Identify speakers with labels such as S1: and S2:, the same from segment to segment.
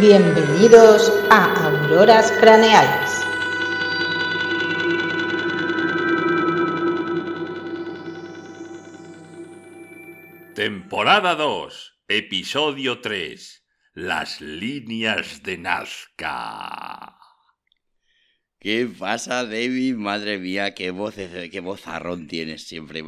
S1: Bienvenidos a Auroras Craneales.
S2: Temporada 2, episodio 3. Las líneas de Nazca.
S3: ¿Qué pasa, David? Madre mía, qué voz, qué vozarrón tienes siempre.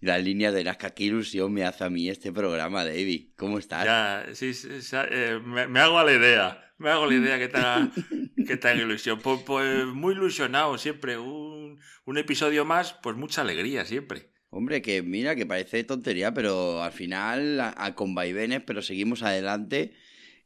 S3: La línea de Nazca, qué ilusión me hace a mí este programa, David. ¿Cómo estás?
S2: Ya, sí, sí, eh, me, hago a la idea. Me hago la idea que tan, que tan ilusión. Pues, pues, muy ilusionado siempre. Un, un episodio más, pues mucha alegría siempre.
S3: Hombre, que mira, que parece tontería, pero al final, a, con vaivenes, pero seguimos adelante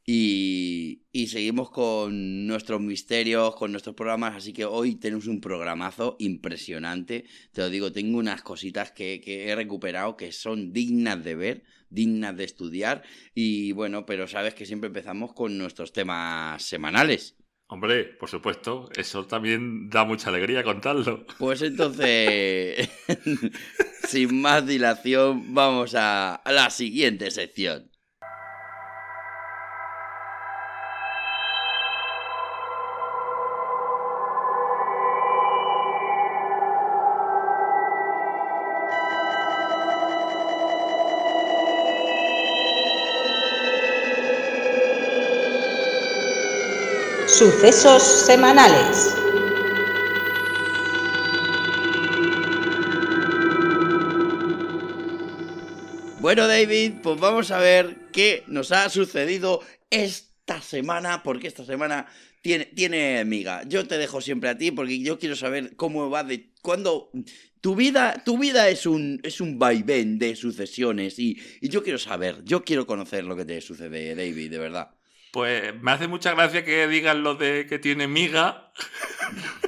S3: y, y, seguimos con nuestros misterios, con nuestros programas, así que hoy tenemos un programazo impresionante. Te lo digo, tengo unas cositas que, que he recuperado que son dignas de ver, dignas de estudiar y bueno, pero sabes que siempre empezamos con nuestros temas semanales.
S2: Hombre, por supuesto, eso también da mucha alegría contarlo.
S3: Pues entonces, sin más dilación, vamos a la siguiente sección.
S1: Sucesos semanales.
S3: Bueno, David, pues vamos a ver qué nos ha sucedido esta semana, porque esta semana tiene, tiene miga. Yo te dejo siempre a ti porque yo quiero saber cómo va de cuando tu vida, tu vida es un, es un vaivén de sucesiones y, y yo quiero saber, yo quiero conocer lo que te sucede, David, de verdad.
S2: Pues me hace mucha gracia que digan lo de que tiene miga.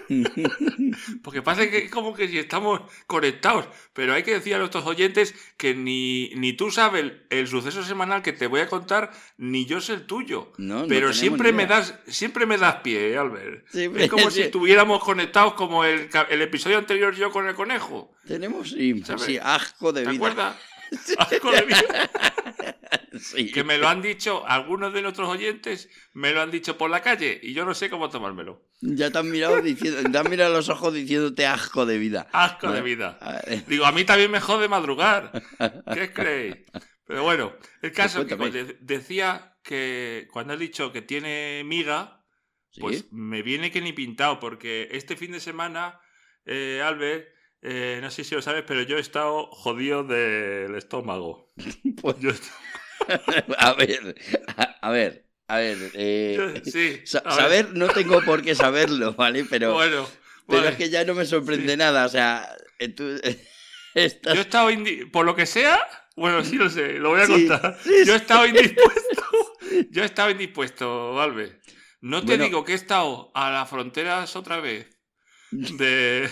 S2: Porque parece que es como que si estamos conectados. Pero hay que decir a nuestros oyentes que ni, ni tú sabes el, suceso semanal que te voy a contar, ni yo sé el tuyo. Pero siempre me das, siempre me das pie, Albert. es como si estuviéramos conectados como el, el, episodio anterior yo con el conejo.
S3: Tenemos sí, asco de vida.
S2: ¿Te acuerdas? Asco de vida. Que me lo han dicho, algunos de nuestros oyentes me lo han dicho por la calle y yo no sé cómo tomármelo.
S3: Ya te han mirado diciendo, te han mirado los ojos diciéndote asco de vida.
S2: Asco de vida. Digo, a mí también me jode madrugar. ¿Qué creéis? Pero bueno, el caso que decía que cuando he dicho que tiene miga, pues me viene que ni pintado, porque este fin de semana, eh, Albert, eh, no sé si lo sabes, pero yo he estado jodido del estómago. Pues yo
S3: a ver, a, ver, a ver. Eh, saber no tengo por qué saberlo, ¿vale? Pero, bueno, pero es que ya no me sorprende nada, o sea. Eh,
S2: yo he estado, por lo que sea, bueno, sí lo sé, lo voy a contar. Yo he estado indispuesto. Yo he estado indispuesto, Valve. No te digo que he estado a las fronteras otra vez de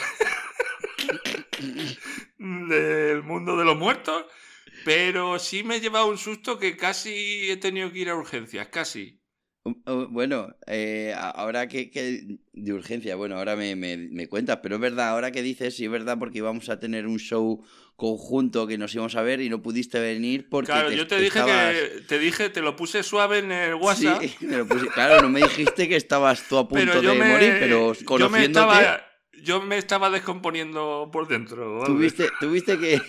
S2: del mundo de los muertos pero sí me he llevado un susto que casi he tenido que ir a urgencias, casi.
S3: Um, oh, bueno, eh, ahora que, de urgencia, bueno, ahora me, me, cuentas, pero es verdad, ahora que dices, sí es verdad, porque íbamos a tener un show conjunto que nos íbamos a ver y no pudiste venir porque
S2: claro yo te dije que te dije te lo puse suave en el WhatsApp
S3: sí, me lo puse, claro no me dijiste que estabas tú a punto de morir pero conociéndote yo me,
S2: estaba, yo me estaba descomponiendo por dentro
S3: tuviste tuviste que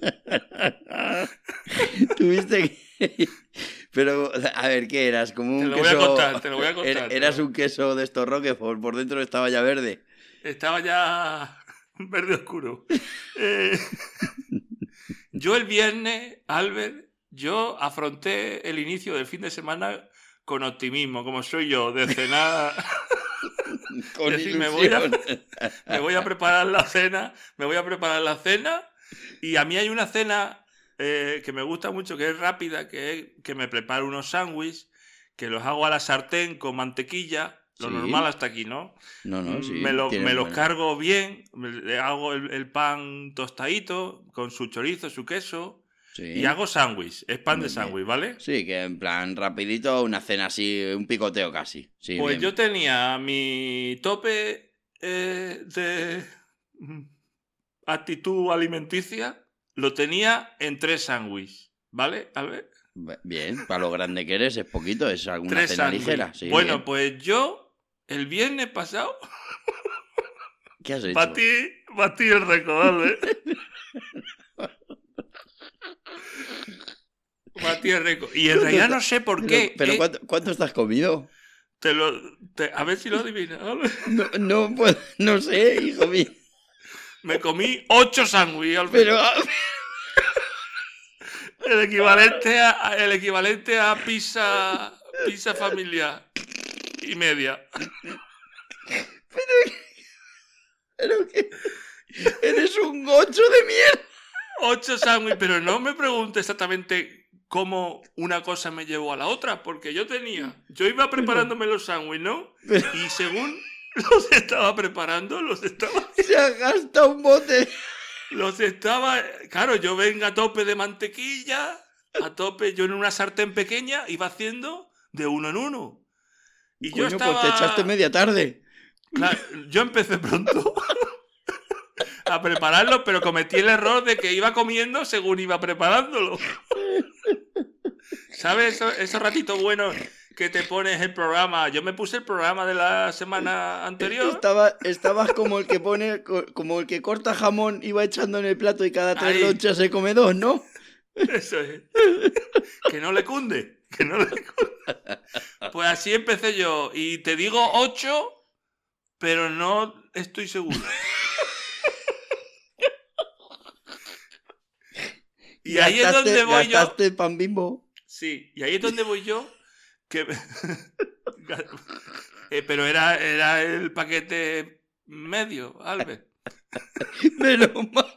S3: Tuviste que... Pero, a ver, ¿qué eras? Como un
S2: te lo queso... Voy a contar, te lo voy a
S3: contar. Eras un queso de estos Roquefort, por dentro estaba ya verde.
S2: Estaba ya verde oscuro. Eh, yo el viernes, Albert, yo afronté el inicio del fin de semana con optimismo, como soy yo, de cenar... Con decir, me voy, a, me voy a preparar la cena, me voy a preparar la cena y a mí hay una cena eh, que me gusta mucho, que es rápida, que es que me preparo unos sándwiches, que los hago a la sartén con mantequilla, lo normal hasta aquí, ¿no?
S3: No, no, sí.
S2: Me, me los cargo bien, le hago el, pan tostadito, con su chorizo, su queso. Y hago sándwich, es pan de sándwich, ¿vale?
S3: Sí, que en plan rapidito, una cena así, un picoteo casi.
S2: pues yo tenía mi tope eh, de actitud alimenticia lo tenía en tres sándwiches, ¿vale? A ver.
S3: Bien, para lo grande que eres es poquito, es alguna
S2: Tres
S3: cena ligera. sí,
S2: bueno,
S3: bien.
S2: pues yo, el viernes pasado,
S3: ¿qué has hecho?
S2: batí, batí el récord, ¿vale? batí el récord. Y en realidad no sé por qué.
S3: pero
S2: eh,
S3: ¿cuánto, cuánto estás comido?
S2: te lo, te- a ver si lo adivinas, ¿vale?
S3: No, no, no sé, hijo mío.
S2: Me comí ocho sándwiches, Albert.
S3: Pero ah,
S2: El equivalente a, el equivalente a pizza, pizza familiar y media.
S3: pero que eres un gocho de mierda.
S2: Ocho sándwiches, pero no me pregunte exactamente cómo una cosa me llevó a la otra, porque yo tenía, yo iba preparándome los sándwiches, ¿no?
S3: Pero
S2: Y según los estaba preparando, los estaba,
S3: se ha gastado un bote.
S2: los estaba, claro, yo venga a tope de mantequilla, a tope, yo en una sartén pequeña iba haciendo de uno en uno. Y yo
S3: Coño,
S2: estaba...
S3: pues te echaste media tarde.
S2: Claro, yo empecé pronto a prepararlo, pero cometí el error de que iba comiendo según iba preparándolo. ¿Sabes? Eso- esos ratitos buenos que te pones el programa. Yo me puse el programa de la semana anterior.
S3: Estaba, estabas como el que pone, co- como el que corta jamón y va echando en el plato y cada tres
S2: Ahí.
S3: lonchas se come dos, ¿no?
S2: Eso es. Que no le cunde. Que no le cunde. Pues así empecé yo. Y te digo ocho, pero no estoy seguro. Y ahí es donde voy yo.
S3: pan bimbo.
S2: Sí, y ahí es donde voy yo. Que... Eh, pero era, era el paquete medio, Albert.
S3: Menos mal.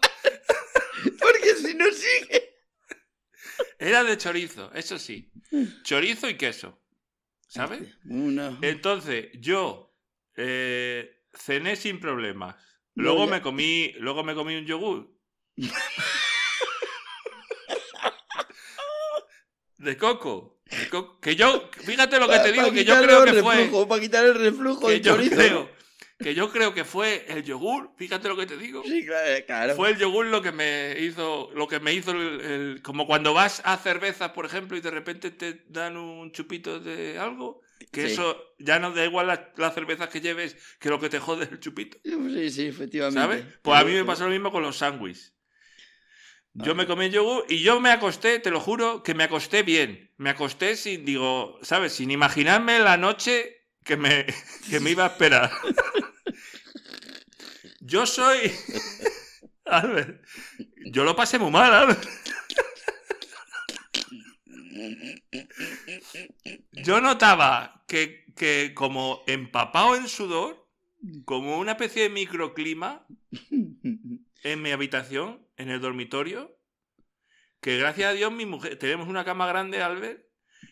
S3: Porque si no sigue.
S2: Era de chorizo, eso sí. Chorizo y queso. ¿Sabes?
S3: Una.
S2: Entonces, yo eh, cené sin problemas. Luego me comí, luego me comí un yogur. De coco. Que yo, fíjate lo que te digo, que yo creo que fue.
S3: Para quitar el reflujo
S2: Que yo,
S3: chorizo.
S2: creo, que yo creo que fue el yogur, fíjate lo que te digo.
S3: Sí, claro, claro.
S2: Fue el yogur lo que me hizo, lo que me hizo el, el- como cuando vas a cervezas, por ejemplo, y de repente te dan un chupito de algo, que
S3: Sí.
S2: eso ya no da igual las, las cervezas que lleves, que lo que te jode el chupito,
S3: Sí, sí, efectivamente.
S2: ¿sabes? Pues a mí me pasó lo mismo con los sándwiches. Yo me comí el yogur y yo me acosté, te lo juro, que me acosté bien. Me acosté sin, digo, ¿sabes? Sin imaginarme la noche que me, que me iba a esperar. Yo soy. Albert, yo lo pasé muy mal, Albert. Yo notaba que, que como empapado en sudor, como una especie de microclima en mi habitación, en el dormitorio, que gracias a Dios mi mujer, tenemos una cama grande, Albert,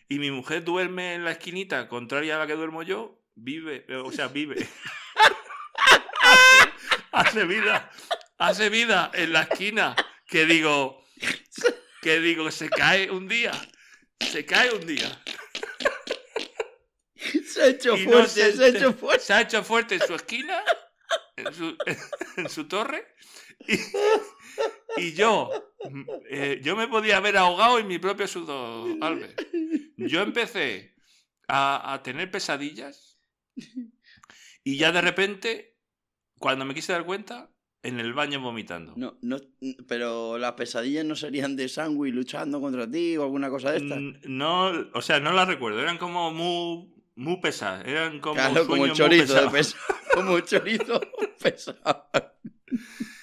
S2: y mi mujer duerme en la esquinita, contraria a la que duermo yo, vive, eh, o sea, vive. hace vida, hace vida en la esquina, que digo, que digo, se cae un día, se cae un día.
S3: Se ha hecho
S2: Y no
S3: fuerte,
S2: se
S3: se ha hecho fuerte.
S2: Se ha hecho fuerte en su esquina, en su, en su torre, y, y yo, mm, eh, yo me podía haber ahogado en mi propio sudor, Albert. Yo empecé a, a tener pesadillas y ya de repente, cuando me quise dar cuenta, en el baño vomitando.
S3: No, no, pero las pesadillas no serían de Sangui luchando contra ti o alguna cosa de estas.
S2: Mm, No, o sea, no las recuerdo, eran como muy, muy pesadas, eran como,
S3: Claro, como
S2: muy
S3: chorizo de pesado. Como el chorizo pesado.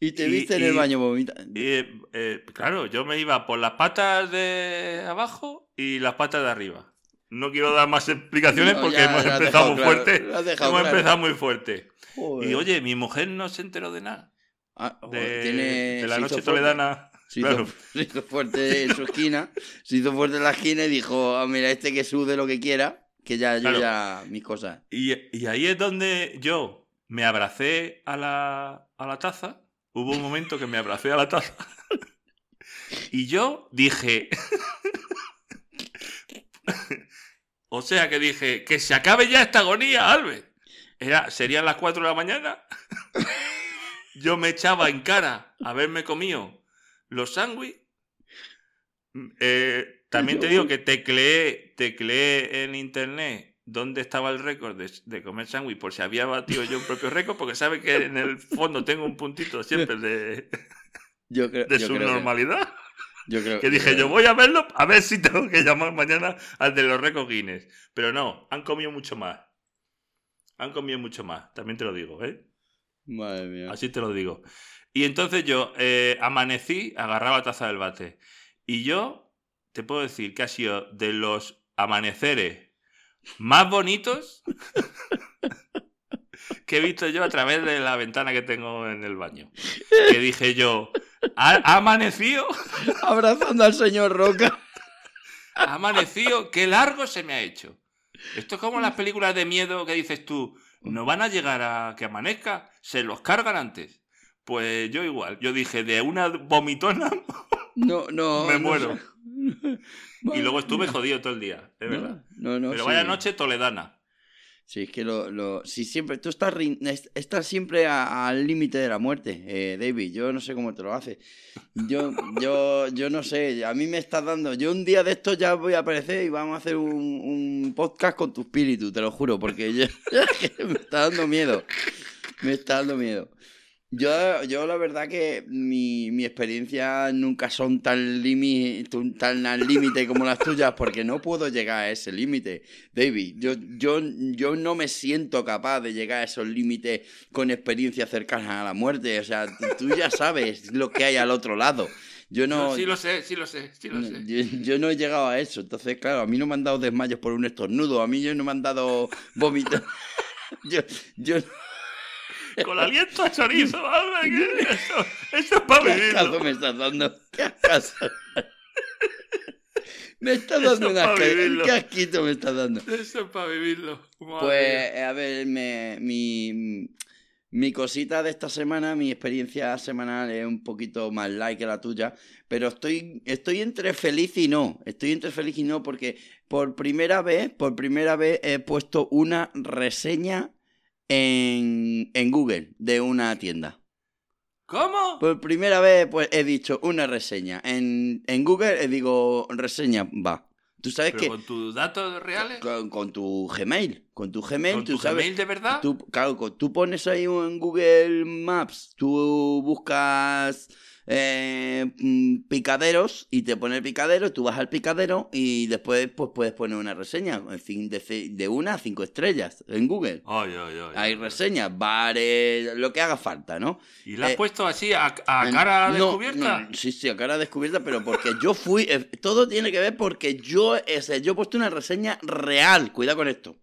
S3: Y te
S2: Y-
S3: viste en el baño vomitando.
S2: Eh, eh, claro, yo me iba por las patas de abajo y las patas de arriba. No quiero dar más explicaciones
S3: No,
S2: porque
S3: ya,
S2: hemos empezado
S3: dejado
S2: muy
S3: claro,
S2: fuerte. Hemos
S3: claro.
S2: empezado muy fuerte.
S3: Joder.
S2: Y oye, mi mujer no se enteró de nada.
S3: Ah, joder,
S2: De, la noche toledana.
S3: Se hizo,
S2: Claro.
S3: se hizo fuerte en su esquina. Se hizo fuerte en la esquina y dijo: ah, Mira, este que sude lo que quiera, que ya yo ya mis cosas.
S2: Y, y ahí es donde yo me abracé a la, a la taza. Hubo un momento que me abracé a la taza. Y yo dije. o sea que dije, que se acabe ya esta agonía, Albert. Era, serían las 4 de la mañana. yo me echaba en cara haberme comido los sándwiches. Eh, también te digo que tecleé, tecleé en internet dónde estaba el récord de, de comer sándwich por si había batido yo un propio récord, porque sabe que en el fondo tengo un puntito siempre de,
S3: Yo creo,
S2: de
S3: yo
S2: su
S3: creo que-
S2: normalidad.
S3: yo creo-
S2: Que dije, yo voy a verlo, a ver si tengo que llamar mañana al de los récords Guinness. Pero no, han comido mucho más. Han comido mucho más, también te lo digo, ¿eh?
S3: Madre mía.
S2: Así te lo digo. Y entonces yo eh, amanecí, agarraba taza del bate. Y yo te puedo decir que ha sido de los amaneceres más bonitos que he visto yo a través de la ventana que tengo en el baño. Que dije yo, ¿ha, amanecido?
S3: Abrazando al señor Roca.
S2: Ha amanecido, qué largo se me ha hecho. Esto es como las películas de miedo que dices tú, no van a llegar a que amanezca, se los cargan antes. Pues yo igual, yo dije, de una vomitona
S3: No, no.
S2: Me muero. y luego estuve jodido todo el día, es verdad.
S3: No, no,
S2: Pero
S3: sí.
S2: vaya noche toledana.
S3: Sí, es que lo, lo si siempre, tú estás, estás siempre a- al límite de la muerte, eh, David. Yo no sé cómo te lo haces. Yo, yo, yo no sé. A mí me estás dando. Yo un día de estos ya voy a aparecer y vamos a hacer un, un podcast con tu espíritu, te lo juro, porque yo, me está dando miedo. Me está dando miedo. Yo, yo la verdad que mi, mi experiencia nunca son tan, tu- tan al límite como las tuyas, porque no puedo llegar a ese límite. David, yo, yo, yo no me siento capaz de llegar a esos límites con experiencias cercanas a la muerte. O sea, tú ya sabes lo que hay al otro lado. Yo no,
S2: sí lo sé, sí lo sé, sí lo sé.
S3: yo, yo no he llegado a eso. Entonces, claro, a mí no me han dado desmayos por un estornudo, a mí yo no me han dado vómitos. yo, yo
S2: Con aliento a chorizo, eso, eso es para
S3: ¿Qué ascazo me estás dando? ¿Qué ascazo? Me estás dando
S2: es
S3: una
S2: vivirlo.
S3: ¿Qué asquito me estás dando?
S2: Eso es para vivirlo. Madre
S3: Pues,
S2: mía.
S3: a ver, me- mi, mi cosita de esta semana, mi experiencia semanal es un poquito más light que la tuya, pero estoy, estoy entre feliz y no. Estoy entre feliz y no porque por primera vez, por primera vez he puesto una reseña en, en Google de una tienda.
S2: ¿Cómo?
S3: Por primera vez, pues he dicho una reseña. En, en Google eh, digo reseña, va. Tú sabes
S2: ¿Pero
S3: que
S2: con tus datos reales?
S3: con, con tu Gmail, con tu Gmail,
S2: ¿Con
S3: tú
S2: tu
S3: sabes.
S2: Gmail de verdad?
S3: Tú, claro, tú pones ahí en Google Maps, tú buscas eh, mm, picaderos y te pone el picadero, tú vas al picadero y después pues puedes poner una reseña de, una a cinco estrellas en Google.
S2: Ay, ay, ay.
S3: Hay
S2: ay.
S3: reseñas, bares, lo que haga falta, ¿no?
S2: ¿Y la has
S3: eh,
S2: puesto así a, cara
S3: no,
S2: descubierta?
S3: no, sí, sí, a cara descubierta, pero porque yo fui. eh, todo tiene que ver porque yo, ese, yo he puesto una reseña real. Cuidado con esto.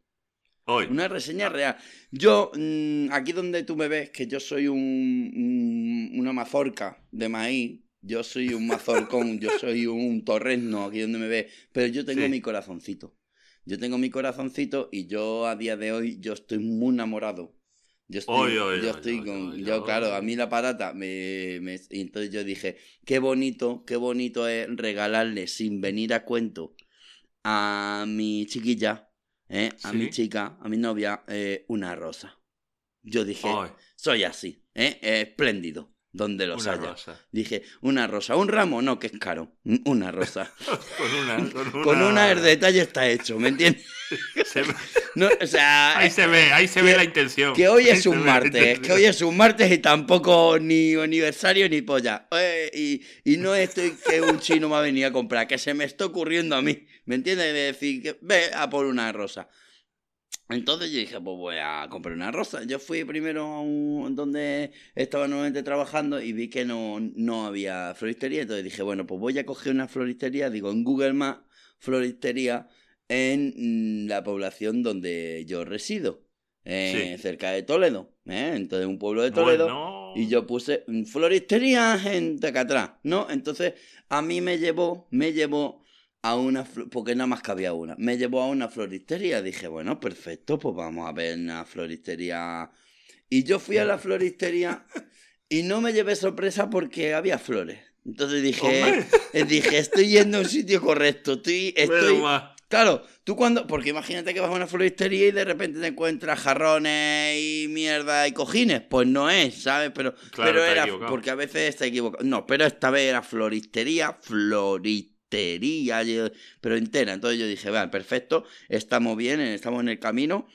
S2: Hoy.
S3: Una reseña real. Yo, mm, aquí donde tú me ves, que yo soy un, un- una mazorca de maíz. Yo soy un mazorcón, yo soy un torrezno aquí donde me ves. Pero yo tengo
S2: Sí.
S3: mi corazoncito. Yo tengo mi corazoncito y yo a día de hoy, yo estoy muy enamorado. Yo estoy,
S2: Oy, oy,
S3: yo
S2: oy,
S3: estoy
S2: oy,
S3: con. yo, claro, a mí la patata me, me- Y entonces yo dije, qué bonito, qué bonito es regalarle sin venir a cuento a mi chiquilla, ¿eh? a
S2: Sí.
S3: mi chica, a mi novia, eh, una rosa. Yo dije,
S2: Ay,
S3: soy así, ¿eh? espléndido, donde los
S2: una
S3: haya.
S2: rosa.
S3: Dije, una rosa, un ramo, no, que es caro, una rosa.
S2: Con una. Con una,
S3: Con una el detalle está hecho, ¿me entiendes?
S2: Se ve-
S3: No, o sea,
S2: ahí se ve, ahí se ve
S3: que-
S2: la intención.
S3: que hoy es un
S2: ve
S3: martes, que hoy es un martes y tampoco ni aniversario ni polla. Eh, y, y no estoy que un chino me ha venido a comprar, que se me está ocurriendo a mí, ¿me entiendes? De decir, que ve a por una rosa. Entonces yo dije, pues voy a comprar una rosa. Yo fui primero a un, donde estaba nuevamente trabajando y vi que no, no había floristería. Entonces dije, bueno, pues voy a coger una floristería, digo, en Google Maps, floristería en mm, la población donde yo resido, eh,
S2: Sí.
S3: cerca de Toledo. ¿eh? Entonces, un pueblo de Toledo.
S2: Bueno,
S3: Y yo puse floristería en Tecatrá, ¿no? Entonces, a mí me llevó, me llevó a una, porque nada más que había una, me llevó a una floristería. Dije, bueno, perfecto, pues vamos a ver una floristería. Y yo fui a la floristería y no me llevé sorpresa porque había flores. Entonces dije,
S2: Hombre.
S3: eh, dije, estoy yendo a un sitio correcto, estoy. Claro, tú cuando. Porque imagínate que vas a una floristería y de repente te encuentras jarrones y mierda y cojines. Pues no es, ¿sabes? Pero,
S2: Claro,
S3: pero era.
S2: equivocado.
S3: Porque a veces está equivocado. No, pero esta vez era floristería, floristería, yo- pero entera. Entonces yo dije, vale, perfecto, estamos bien, estamos en el camino.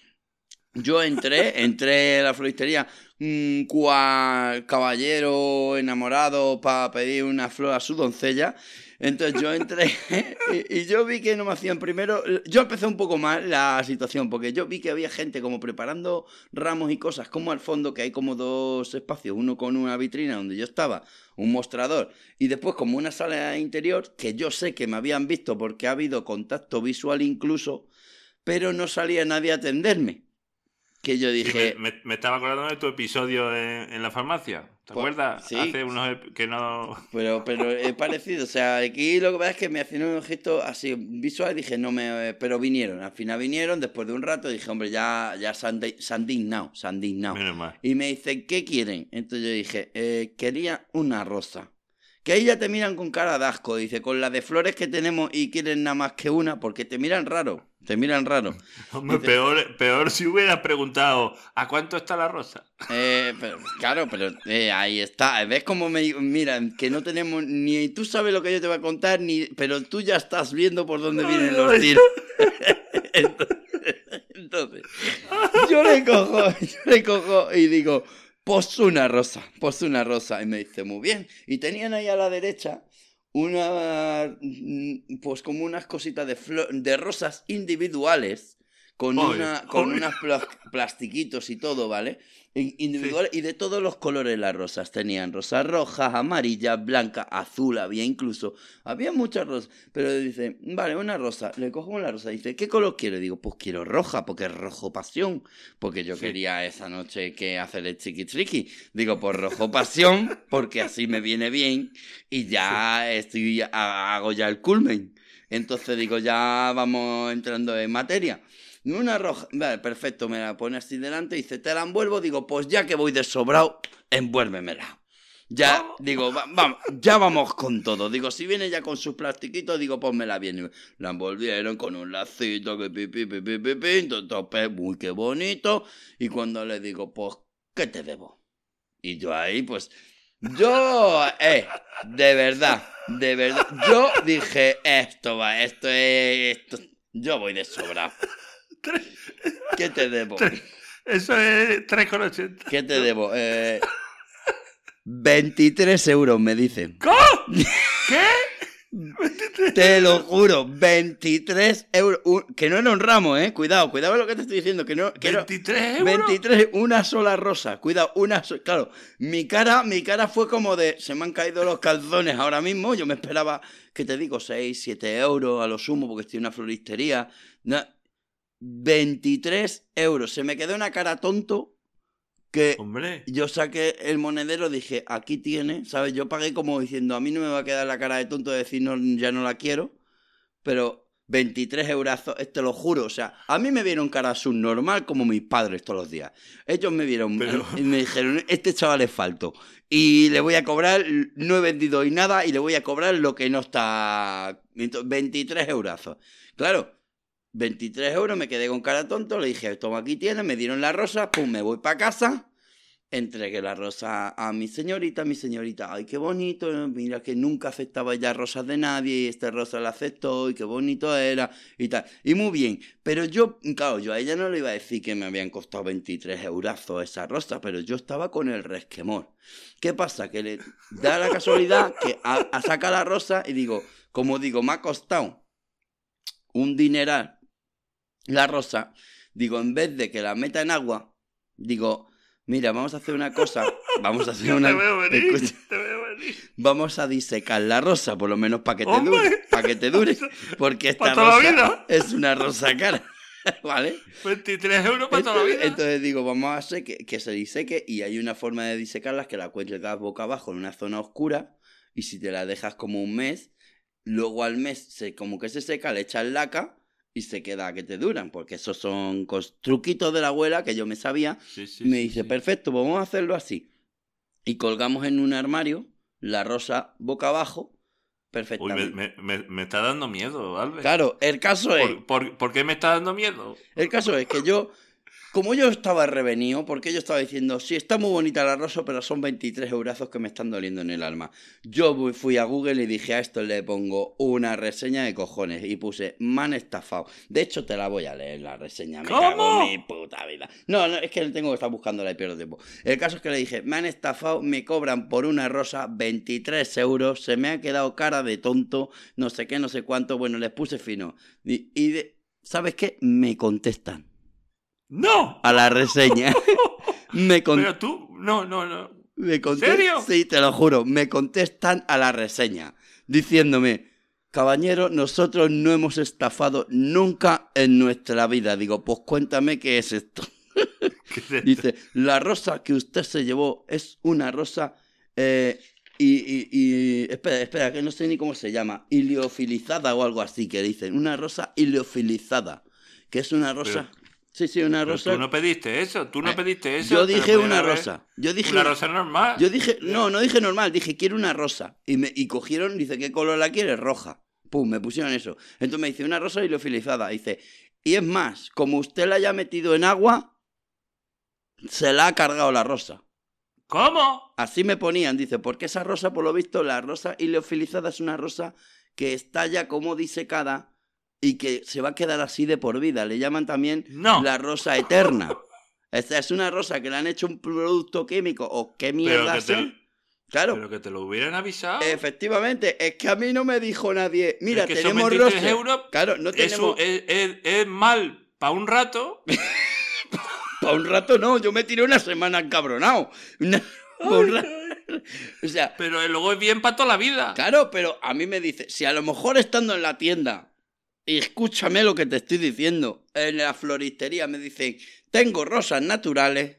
S3: Yo entré, entré a la floristería, mm, cual caballero enamorado para pedir una flor a su doncella. Entonces yo entré y, y yo vi que no me hacían primero. Yo empecé un poco mal la situación, porque yo vi que había gente como preparando ramos y cosas, como al fondo, que hay como dos espacios, uno con una vitrina donde yo estaba, un mostrador, y después como una sala interior, que yo sé que me habían visto porque ha habido contacto visual incluso, pero no salía nadie a atenderme. Que yo dije,
S2: me, me- me estaba acordando de tu episodio en, en la farmacia. ¿Te
S3: Pues,
S2: acuerdas?
S3: sí.
S2: Hace unos que no.
S3: Pero, pero es parecido, o sea, aquí lo que pasa es que me hacían un gesto así visual y dije, no me... Pero vinieron, al final vinieron, después de un rato dije, hombre, ya, ya se han, dignado, se han dignado. Y me dicen, ¿qué quieren? Entonces yo dije, "Eh, quería una rosa. Que ahí ya te miran con cara de asco, dice, con la de flores que tenemos y quieren nada más que una, porque te miran raro, te miran raro.
S2: Hombre, peor, peor si hubieras preguntado, ¿a cuánto está la rosa?
S3: Eh, pero, claro, pero eh, ahí está. ¿Ves cómo me miran? Que no tenemos ni tú sabes lo que yo te voy a contar, ni pero tú ya estás viendo por dónde vienen los tiros. Entonces, entonces, yo le cojo, yo le cojo y digo, pues una rosa, pues una rosa. Y me dice, muy bien. Y tenían ahí a la derecha una, mm, pues como unas cositas de, de rosas individuales, con, una, con unas pla- plastiquitos y todo, ¿vale? In- Individuales y de todos los colores las rosas. Tenían rosas rojas, amarillas, blancas, azul, había incluso. Había muchas rosas. Pero dice, vale, una rosa. Le cojo una rosa. Dice, ¿qué color quiero? Digo, pues quiero roja, porque es rojo pasión. Porque yo
S2: Sí.
S3: quería esa noche que hacer el chiqui triqui. Digo, pues rojo pasión, porque así me viene bien. Y ya estoy, ha- hago ya el culmen. Entonces digo, ya vamos entrando en materia. Una roja, vale, perfecto, me la pone así delante y dice, te la envuelvo, digo, pues ya que voy de sobrado, envuélvemela. Ya,
S2: ¿Cómo?
S3: digo, va- vamos, ya vamos con todo. Digo, si viene ya con sus plastiquitos, digo, pónmela bien. La envolvieron con un lacito, que pi, pi, pi, pi, pi, pi, to- tope, muy que bonito. Y cuando le digo, pues, ¿qué te debo? Y yo ahí, pues, yo, eh, de verdad, de verdad, yo dije, esto va, esto es, esto, yo voy de sobrado. ¿Qué te debo?
S2: Eso es 3,80.
S3: ¿Qué te debo? Eh, 23 euros, me dicen.
S2: ¿Cómo? ¿Qué?
S3: Te lo juro, 23 euros. Que no era un ramo, ¿eh? Cuidado, cuidado con lo que te estoy diciendo. Que no, que no-
S2: 23 euros.
S3: 23, una sola rosa. Cuidado, una sola. Claro, mi cara, mi cara fue como de. Se me han caído los calzones ahora mismo. Yo me esperaba, que te digo, 6, 7 euros a lo sumo, porque estoy en una floristería. Na- 23 euros. Se me quedó una cara tonto que
S2: Hombre,
S3: yo saqué el monedero, dije, aquí tiene, ¿sabes? Yo pagué como diciendo, a mí no me va a quedar la cara de tonto de decir, no, ya no la quiero, pero 23 eurazos, eh, te lo juro, o sea, a mí me vieron cara subnormal como mis padres todos los días. Ellos me vieron
S2: Pero-
S3: y me dijeron, este chaval es falto, y le voy a cobrar, no he vendido hoy nada, y le voy a cobrar lo que no está, Entonces, 23 eurazos. Claro, 23 euros, me quedé con cara tonto, le dije, toma aquí tienes, me dieron la rosa, pum, me voy para casa, entregué la rosa a mi señorita, mi señorita, ay, qué bonito, mira que nunca aceptaba ya rosas de nadie, y esta rosa la aceptó, y qué bonito era, y tal, y muy bien, pero yo, claro, yo a ella no le iba a decir que me habían costado 23 eurazos esa rosa, pero yo estaba con el resquemor. ¿Qué pasa? Que le da la casualidad que a, saca la rosa y digo, como digo, me ha costado un dineral la rosa, digo, en vez de que la meta en agua, digo, mira, vamos a hacer una cosa, vamos a hacer
S2: yo
S3: una...
S2: te veo venir.
S3: Escucha,
S2: Te veo venir.
S3: vamos a disecar la rosa, por lo menos para que te
S2: ¡Hombre!
S3: dure, para que te dure, porque esta rosa
S2: vida.
S3: es una rosa cara, ¿vale?
S2: 23 euros para toda la
S3: Entonces,
S2: vida.
S3: entonces digo, vamos a hacer que, que se diseque y hay una forma de disecarlas que la cuelgas boca abajo en una zona oscura y si te la dejas como un mes, luego al mes se, como que se seca, le echas laca y se queda que te duran, porque esos son truquitos de la abuela que yo me sabía.
S2: Sí, sí,
S3: me
S2: sí,
S3: dice, perfecto, vamos a hacerlo así. Y colgamos en un armario la rosa boca abajo, perfectamente.
S2: me, me- me- me está dando miedo, Albert.
S3: Claro, el caso es...
S2: ¿Por, por, por qué me está dando miedo?
S3: El caso es que yo como yo estaba revenido, porque yo estaba diciendo, sí, está muy bonita la rosa, pero son 23 eurazos que me están doliendo en el alma. Yo fui a Google y dije, a esto le pongo una reseña de cojones. Y puse, man estafado. De hecho, te la voy a leer la reseña. Me
S2: ¿Cómo?
S3: cago en mi puta vida. No, no, es que tengo que estar buscándola y pierdo tiempo. El caso es que le dije, me han estafado, me cobran por una rosa 23 euros, se me ha quedado cara de tonto, no sé qué, no sé cuánto. Bueno, les puse fino. Y, y de- ¿sabes qué? Me contestan
S2: ¡No!
S3: a la reseña. me, con-
S2: Pero tú, no, no, no.
S3: me
S2: serio?
S3: Sí, te lo juro. Me contestan a la reseña diciéndome, caballero, nosotros no hemos estafado nunca en nuestra vida. Digo, pues cuéntame qué es esto.
S2: ¿Qué es esto?
S3: Dice, la rosa que usted se llevó es una rosa... eh, y, y- y- espera, espera, que no sé ni cómo se llama. Iliofilizada o algo así que dicen. Una rosa iliofilizada. Que es una rosa... sí, sí, una
S2: Pero
S3: rosa...
S2: tú no pediste eso, tú no
S3: Eh,
S2: pediste eso.
S3: Yo dije una rosa. Yo dije
S2: Una rosa normal.
S3: Yo dije, no, no dije normal, dije quiero una rosa. Y, me, y cogieron, dice, ¿qué color la quieres? Roja. Pum, me pusieron eso. Entonces me dice, una rosa hiliofilizada. Dice, y es más, como usted la haya metido en agua, se la ha cargado la rosa.
S2: ¿Cómo?
S3: Así me ponían, dice, porque esa rosa, por lo visto, la rosa hiliofilizada es una rosa que está ya como disecada y que se va a quedar así de por vida. Le llaman también
S2: No.
S3: la rosa eterna. Esta es una rosa que le han hecho un producto químico o qué mierda sea. Claro,
S2: pero que te lo hubieran avisado.
S3: efectivamente, es que a mí no me dijo nadie, mira,
S2: Es que son
S3: tenemos
S2: 23
S3: rosa.
S2: euros.
S3: Claro, no tenemos...
S2: Eso es, es- es mal para un rato.
S3: Para un rato no, yo me tiré una semana encabronado. Una- un O sea,
S2: Pero luego es bien para toda la vida.
S3: claro, pero a mí me dice, si a lo mejor estando en la tienda, escúchame lo que te estoy diciendo, en la floristería me dicen, tengo rosas naturales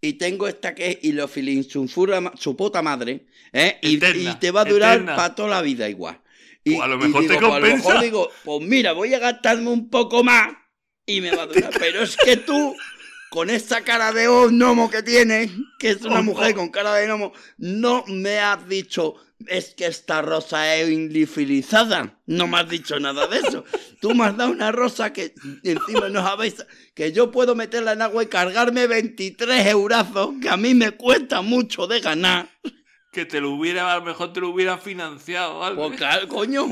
S3: y tengo esta que es Ilofilin sulfura ma- su puta madre, ¿eh? Y,
S2: Eterna,
S3: y te va a durar para toda la vida igual. Y,
S2: Pues a lo mejor te
S3: digo, pues a lo mejor
S2: compensa.
S3: digo, pues mira, voy a gastarme un poco más y me va a durar. Pero es que tú, con esa cara de gnomo que tienes, que es una
S2: Oh,
S3: mujer
S2: oh.
S3: con cara de gnomo, no me has dicho, es que esta rosa es indifilizada. No me has dicho nada de eso. Tú me has dado una rosa que encima no habéis... Que yo puedo meterla en agua y cargarme 23 eurazos, que a mí me cuesta mucho de ganar.
S2: Que te lo hubiera, a lo mejor te lo hubieran financiado. ¿vale?
S3: Pues coño.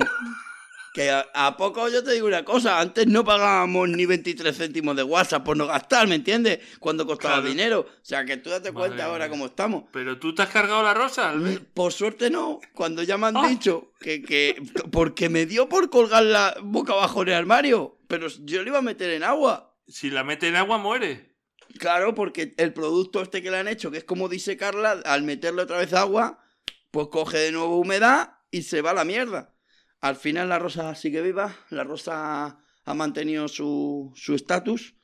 S3: Que a, a poco yo te digo una cosa, antes no pagábamos ni 23 céntimos de WhatsApp por no gastar, ¿me entiendes? Cuando costaba
S2: Claro.
S3: dinero. O sea, que tú date
S2: Madre
S3: cuenta ahora cómo estamos.
S2: Pero tú te has cargado la rosa, Albert.
S3: Mm, Por suerte no, cuando ya me han
S2: Ah.
S3: dicho que, que... Porque me dio por colgarla boca abajo en el armario, pero yo le iba a meter en agua.
S2: Si la metes en agua, muere.
S3: Claro, porque el producto este que le han hecho, que es como dice Carla, al meterle otra vez agua, pues coge de nuevo humedad y se va a la mierda. Al final la rosa sigue viva, la rosa ha mantenido su su estatus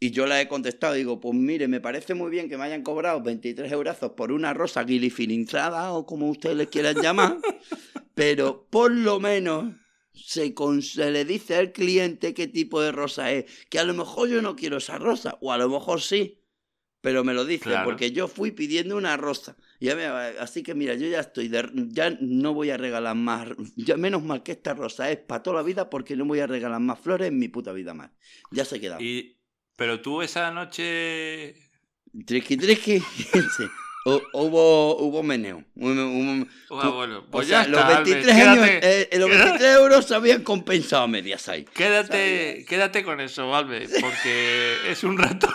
S3: y yo la he contestado. Digo, pues mire, me parece muy bien que me hayan cobrado 23 eurazos por una rosa guilifilinzada o como ustedes le quieran llamar, pero por lo menos se, con- se le dice al cliente qué tipo de rosa es. Que a lo mejor yo no quiero esa rosa, o a lo mejor sí, pero me lo dice,
S2: Claro.
S3: porque yo fui pidiendo una rosa. Ya me- así que mira, yo ya estoy, de- ya no voy a regalar más, ya menos mal que esta rosa es para toda la vida, porque no voy a regalar más flores en mi puta vida más. Ya se queda.
S2: Y, pero tú esa noche.
S3: Triqui, triqui. sí. Hu- Hubo, hubo meneo.
S2: Ah,
S3: o sea, los
S2: está,
S3: 23
S2: Albert,
S3: años, eh, los
S2: quédate-
S3: 23 euros se habían compensado a medias ahí.
S2: Quédate, quédate con eso, Valve, porque es un rato,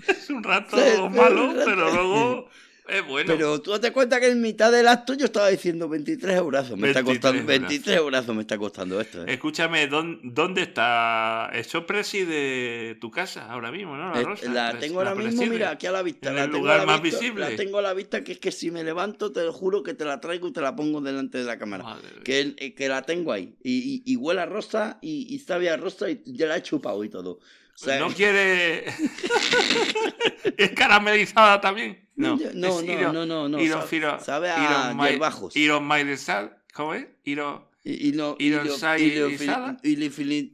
S2: es un rato
S3: Sí,
S2: malo, pero luego es bueno.
S3: Pero tú te cuenta que en mitad del acto yo estaba diciendo 23 euros. Me está
S2: 23
S3: costando,
S2: eurazos.
S3: 23 euros me está costando esto. ¿eh?
S2: Escúchame, ¿dón- ¿dónde está? Eso preside tu casa ahora mismo, ¿no? La
S3: Eh,
S2: rosa.
S3: la
S2: pres-
S3: tengo ahora mismo, mira, aquí a la vista.
S2: En
S3: la
S2: el
S3: tengo
S2: lugar
S3: la
S2: más
S3: vista,
S2: visible.
S3: La tengo a la vista que es que si me levanto, te lo juro que te la traigo y te la pongo delante de la cámara.
S2: Madre.
S3: Que, eh, que la tengo ahí. Y, y, y huele a rosa y, y sabe a rosa y ya la he chupado y todo. Sea,
S2: ¿No quiere. ¿Es caramelizada también? No,
S3: no,
S2: es
S3: no, no, no, no,
S2: iro-
S3: sabe- sabe a hierbajos.
S2: iro maizal, ¿Cómo es? Iro.
S3: Y, y no,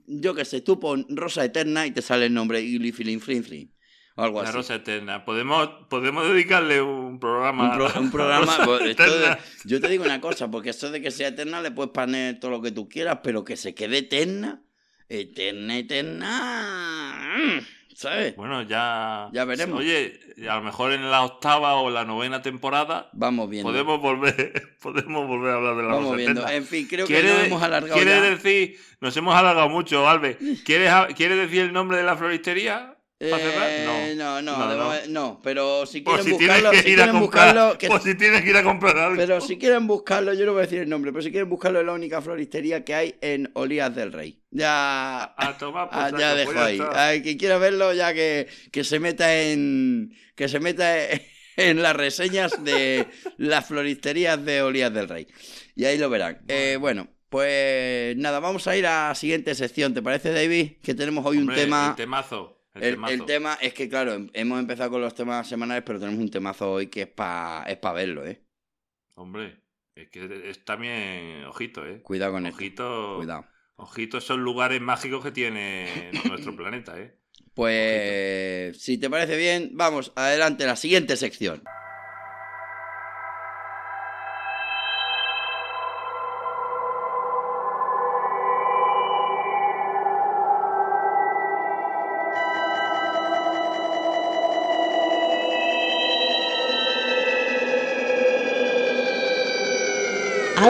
S3: yo qué sé, tú pon Rosa Eterna y te sale el nombre Ilifilin Flin Flin. O algo
S2: La
S3: así.
S2: rosa eterna. Podemos, podemos dedicarle un programa.
S3: Un,
S2: a
S3: pro-
S2: la
S3: un programa.
S2: rosa
S3: pues, esto de-
S2: eterna.
S3: yo te digo una cosa, porque eso de que sea eterna le puedes poner todo lo que tú quieras, pero que se quede eterna, eterna, eterna. Mm, ¿sabes?
S2: Bueno, ya.
S3: Ya veremos.
S2: Oye, a lo mejor en la octava o la novena temporada
S3: Vamos viendo.
S2: podemos volver, podemos volver a hablar de la
S3: Vamos
S2: Rosa
S3: viendo.
S2: Eterna.
S3: En fin, creo que
S2: ¿Quiere,
S3: nos hemos alargado
S2: quiere
S3: ya.
S2: decir, nos hemos alargado mucho, Albe. ¿Quieres, ¿Quieres decir el nombre de la floristería? ¿Para cerrar?
S3: Eh, no, no,
S2: No, no.
S3: pero si
S2: Pues
S3: quieren
S2: si
S3: buscarlo, si
S2: a
S3: quieren
S2: comprar,
S3: buscarlo, que-
S2: pues si tienes que ir a comprar algo.
S3: pero si quieren buscarlo, yo no voy a decir el nombre, pero si quieren buscarlo es la única floristería que hay en Olías del Rey. Ya,
S2: A tomar por
S3: ah,
S2: saco,
S3: ya
S2: pues
S3: dejo ahí. Ay, quien quiera verlo, ya que, que se meta en que se meta en las reseñas de las floristerías de Olías del Rey. Y ahí lo verán. Eh, bueno, pues nada, vamos a ir a la siguiente sección. ¿Te parece, David? Que tenemos hoy
S2: Hombre,
S3: un tema.
S2: Temazo. El,
S3: tema es que, claro, hem- hemos empezado con los temas semanales, pero tenemos un temazo hoy que es para es pa verlo, ¿eh?
S2: Hombre, es que es también. Ojito, ¿eh?
S3: Cuidado con esto.
S2: Ojito.
S3: Cuidado.
S2: Ojito, son lugares mágicos que tiene nuestro planeta, ¿eh?
S3: Pues, si te parece bien, vamos adelante a la siguiente sección.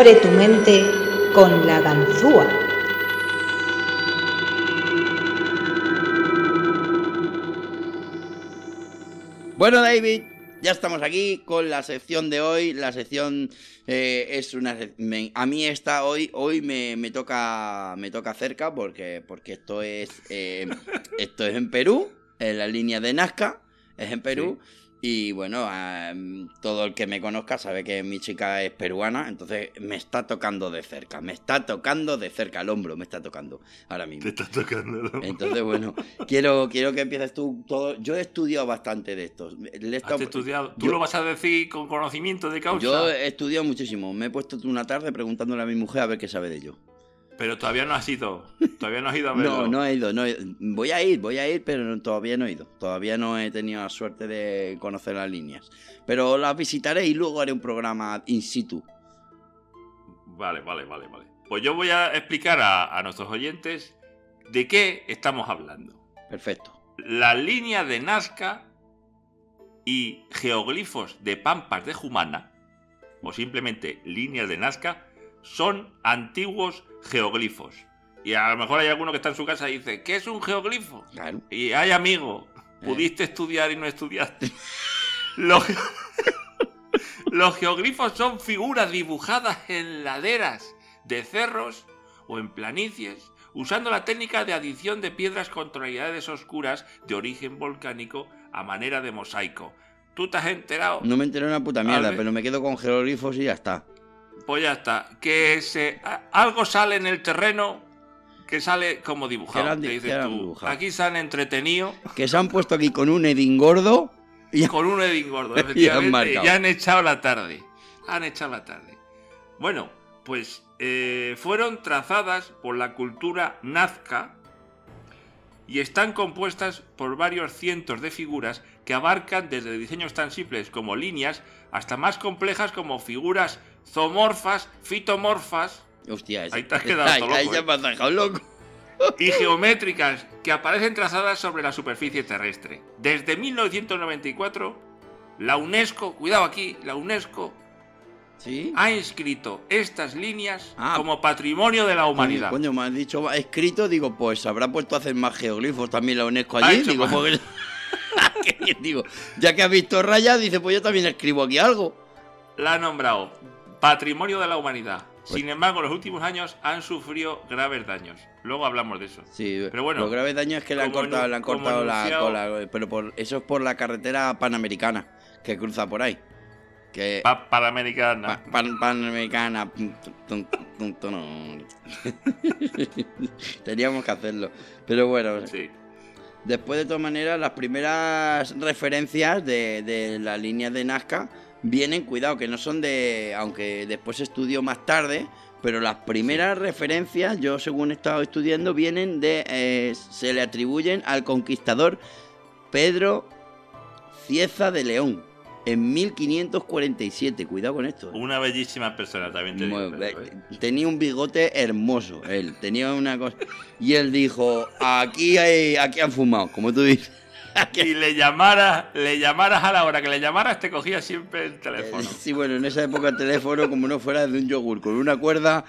S1: Abre tu mente con la ganzúa.
S3: Bueno, David, ya estamos aquí con la sección de hoy. La sección eh, es una. me- a mí esta hoy, hoy me, me toca me toca cerca porque, porque esto es eh, esto es en Perú, en la línea de Nazca, es en Perú. Y bueno, em, todo el que me conozca sabe que mi chica es peruana, entonces me está tocando de cerca, me está tocando de cerca, el hombro me está tocando ahora mismo.
S2: Te estás tocando. ¿no?
S3: Entonces, bueno, quiero, quiero que empieces tú todo. Yo he estudiado bastante de esto. Le he
S2: Has estudiado. ¿Tú
S3: yo-
S2: lo vas a decir con conocimiento de causa?
S3: Yo he estudiado muchísimo. Me he puesto una tarde preguntándole a mi mujer a ver qué sabe de ello.
S2: Pero todavía no has ido. Todavía no has ido a verlo.
S3: No, no he ido, no he- Voy a ir, voy a ir, pero todavía no he ido. Todavía no he tenido la suerte de conocer las líneas. Pero las visitaré y luego haré un programa in situ.
S2: Vale, vale, vale, vale. Pues yo voy a explicar a, a nuestros oyentes de qué estamos hablando.
S3: Perfecto.
S2: La línea de Nazca y geoglifos de Pampas de Jumana, o simplemente líneas de Nazca, son antiguos geoglifos. Y a lo mejor hay alguno que está en su casa y dice, ¿qué es un geoglifo?
S3: Claro.
S2: Y hay amigo,
S3: Eh.
S2: pudiste estudiar y no estudiaste. Los, los geoglifos son figuras dibujadas en laderas de cerros o en planicies, usando la técnica de adición de piedras con tonalidades oscuras de origen volcánico a manera de mosaico. ¿Tú te has enterado?
S3: No me enteré una puta mierda, pero me quedo con jeroglifos y ya está.
S2: Pues ya está. Que se, algo sale en el terreno que sale como dibujado.
S3: han
S2: dices tú,
S3: dibujado.
S2: aquí se han entretenido
S3: Que se han puesto aquí con un edín gordo y
S2: con un Edín gordo,
S3: Y han
S2: efectivamente. Y han echado la tarde. Han echado la tarde. Bueno, pues eh, fueron trazadas por la cultura nazca y están compuestas por varios cientos de figuras que abarcan desde diseños tan simples como líneas hasta más complejas como figuras zoomorfas, fitomorfas
S3: Hostia,
S2: Ahí te has quedado
S3: Ahí-
S2: todo
S3: ahí
S2: loco,
S3: ya
S2: eh.
S3: me has dejado loco.
S2: y geométricas que aparecen trazadas sobre la superficie terrestre. Desde 1994, la UNESCO, cuidado aquí, la UNESCO
S3: ¿Sí?
S2: ha inscrito estas líneas
S3: Ah.
S2: como patrimonio de la humanidad.
S3: Coño, me has dicho escrito, digo, pues habrá puesto a hacer más geoglifos también la UNESCO
S2: Ha
S3: allí. Digo, porque- digo, ya que has visto rayas, dice, pues yo también escribo aquí algo.
S2: La ha nombrado patrimonio de la humanidad.
S3: Pues-
S2: Sin embargo, en los últimos años han sufrido graves daños. Luego hablamos de eso.
S3: Sí,
S2: Pero bueno,
S3: lo grave daño es que le han cortado, le han cortado la cola, pero por, eso es por la carretera panamericana que cruza por ahí. Que
S2: Pa- Panamericana.
S3: pa- pan- panamericana. Teníamos que hacerlo. Pero bueno,
S2: Sí.
S3: Después, de todas maneras, las primeras referencias de, de la línea de Nazca vienen, cuidado, que no son de. Aunque después estudió más tarde, pero las primeras referencias, yo según he estado estudiando, vienen de. eh, se le atribuyen al conquistador Pedro Cieza de León. en 1547. Cuidado con esto. ¿eh?
S2: Una bellísima persona también te digo.
S3: Tenía un bigote hermoso, él. Tenía una cosa. Y él dijo: Aquí, hay, aquí han fumado, como tú dices.
S2: Y le llamaras, le llamaras a la hora que le llamaras, te cogía siempre el teléfono.
S3: Sí, bueno, en esa época el teléfono, como no fuera de un yogur con una cuerda,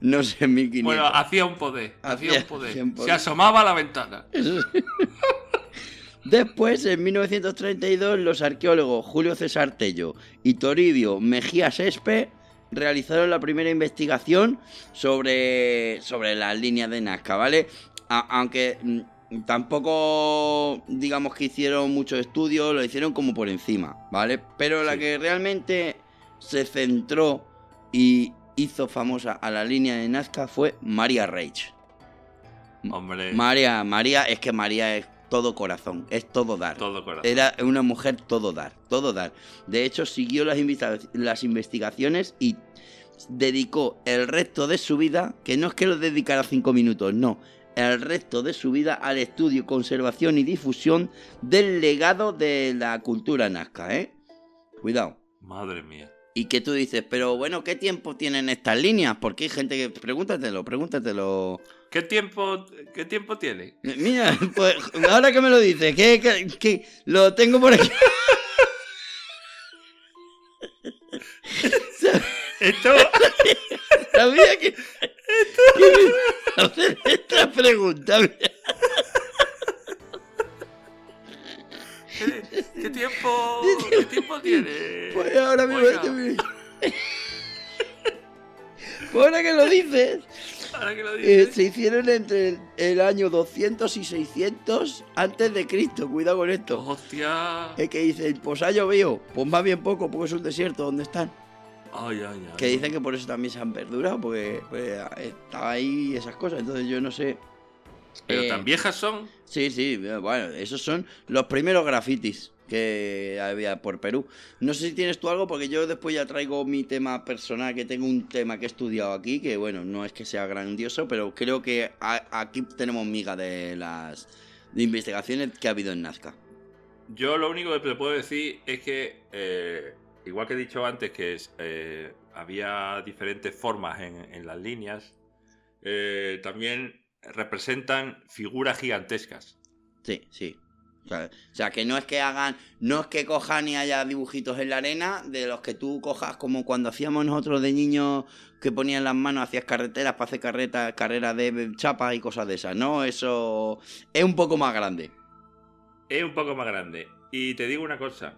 S3: no sé, 1500.
S2: Bueno, hacía un poder, hacía,
S3: Hacía-
S2: un poder.
S3: hacía un poder.
S2: Se asomaba a la ventana.
S3: Eso sí. Después, en 1932, los arqueólogos Julio César Tello y Toribio Mejía Sespe realizaron la primera investigación sobre, sobre las líneas de Nazca, ¿vale? A- aunque mm, tampoco, digamos que hicieron muchos estudios, lo hicieron como por encima, ¿vale? Pero la
S2: Sí.
S3: que realmente se centró y hizo famosa a la línea de Nazca fue María Reich.
S2: Hombre,
S3: María, María, es que María es todo corazón, es todo dar.
S2: todo corazón.
S3: Era una mujer todo dar, todo dar. De hecho, siguió las, las investigaciones y dedicó el resto de su vida, que no es que lo dedicara cinco minutos, no, el resto de su vida al estudio, conservación y difusión del legado de la cultura nazca, ¿eh? Cuidado.
S2: Madre mía.
S3: Y que tú dices, pero bueno, ¿qué tiempo tienen estas líneas? Porque hay gente que... Pregúntatelo, pregúntatelo.
S2: ¿Qué tiempo, qué tiempo tiene?
S3: Mira, pues ahora que me lo dices, que, que- que lo tengo por aquí.
S2: Esto,
S3: Sabía que, a hacer esta pregunta.
S2: ¿qué, qué tiempo, qué tiempo tiene?
S3: Pues ahora mismo
S2: Oiga,
S3: te me- Pues ahora que lo dices,
S2: ahora que lo
S3: eh,
S2: dices.
S3: se hicieron entre el, el año 200 y 600 antes de Cristo. Cuidado con esto.
S2: Hostia.
S3: Es que dicen, pues ha llovido. Pues más bien poco, porque es un desierto donde están.
S2: Ay, ay, ay.
S3: Que dicen que por eso también se han perdurado, porque pues, estaba ahí esas cosas. Entonces yo no sé.
S2: Pero
S3: Eh,
S2: tan viejas son.
S3: Sí, sí, bueno, esos son los primeros grafitis que había por Perú. No sé si tienes tú algo, porque yo después ya traigo mi tema personal, que tengo un tema que he estudiado aquí, que bueno, no es que sea grandioso, pero creo que a- aquí tenemos miga de las de investigaciones que ha habido en Nazca.
S2: Yo lo único que te puedo decir es que, eh, igual que he dicho antes, que eh, había diferentes formas en, en las líneas, eh, también representan figuras gigantescas.
S3: Sí, sí. O sea, o sea, que no es que hagan, no es que cojan y haya dibujitos en la arena de los que tú cojas como cuando hacíamos nosotros de niños que ponían las manos, hacías carreteras para hacer carreta, carreras de chapa y cosas de esas, ¿no? Eso es un poco más grande.
S2: Es un poco más grande. Y te digo una cosa.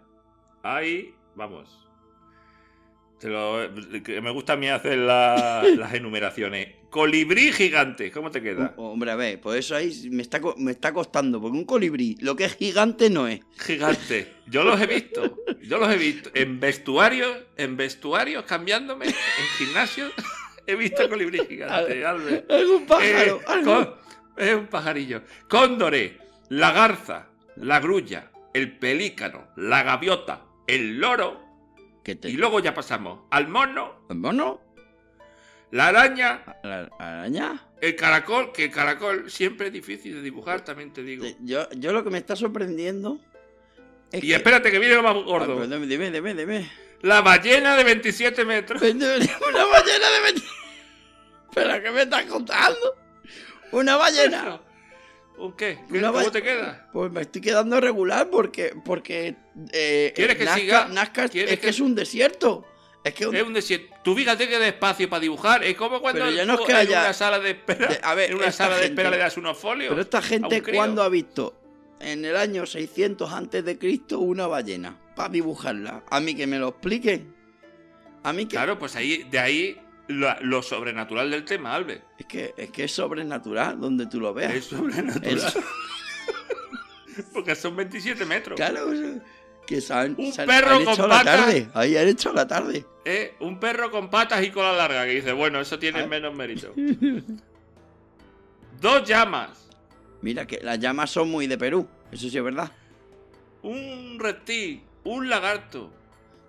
S2: Hay, vamos. te lo- me gusta a mí hacer la- las enumeraciones. Colibrí gigante, ¿cómo te queda?
S3: Oh, Hombre, a ver, pues eso ahí me está, me está costando, porque un colibrí, lo que es gigante no es.
S2: Gigante. Yo los he visto. Yo los he visto. En vestuarios, en vestuarios cambiándome, en gimnasios, he visto colibrí gigante, Albert.
S3: Algún pájaro,
S2: Eh, con- es un pajarillo. Cóndore, la garza, la grulla, el pelícano, la gaviota, el loro.
S3: ¿Qué te...
S2: Y luego ya pasamos al mono,
S3: ¿El mono?
S2: la araña,
S3: ¿La araña?
S2: el caracol, que el caracol siempre es difícil de dibujar, también te digo.
S3: Yo, yo lo que me está sorprendiendo es
S2: Y
S3: que-
S2: espérate que viene lo más
S3: Ah,
S2: gordo.
S3: dime, dime, dime, dime.
S2: La ballena de 27 metros.
S3: Una ballena de 20... ¿Pero qué me estás contando? ¿Una ballena?
S2: ¿Un qué? ¿Qué-
S3: Una
S2: ¿Cómo
S3: ba-
S2: te queda?
S3: Pues me estoy quedando regular porque... porque eh,
S2: ¿Quieres que
S3: Nazca,
S2: siga?
S3: Nazca es-
S2: ¿Quieres
S3: es que
S2: que-
S3: es un desierto. Es que... un-
S2: Es un desierto. Tú fíjate que despacio para dibujar. Es como cuando
S3: ya no es que
S2: en
S3: haya-
S2: una sala de espera,
S3: De- a ver,
S2: en una sala de espera le das unos folios.
S3: Pero esta gente. ¿cuándo ha visto en el año 600 antes de Cristo una ballena? Para dibujarla. A mí que me lo expliquen. A mí que...
S2: Claro, pues ahí, de ahí lo, lo sobrenatural del tema, Albert.
S3: Es que, es que es sobrenatural donde tú lo veas.
S2: Es sobrenatural.
S3: Es-
S2: Porque son 27 metros.
S3: Claro, que
S2: Un
S3: se han-
S2: perro
S3: han
S2: con
S3: hecho la
S2: patas.
S3: tarde. Ahí han hecho la tarde.
S2: Eh, un perro con patas y cola larga. Que dice, bueno, eso tiene
S3: Ah.
S2: menos mérito. Dos llamas.
S3: Mira que las llamas son muy de Perú. Eso sí es verdad.
S2: Un reptil. Un lagarto.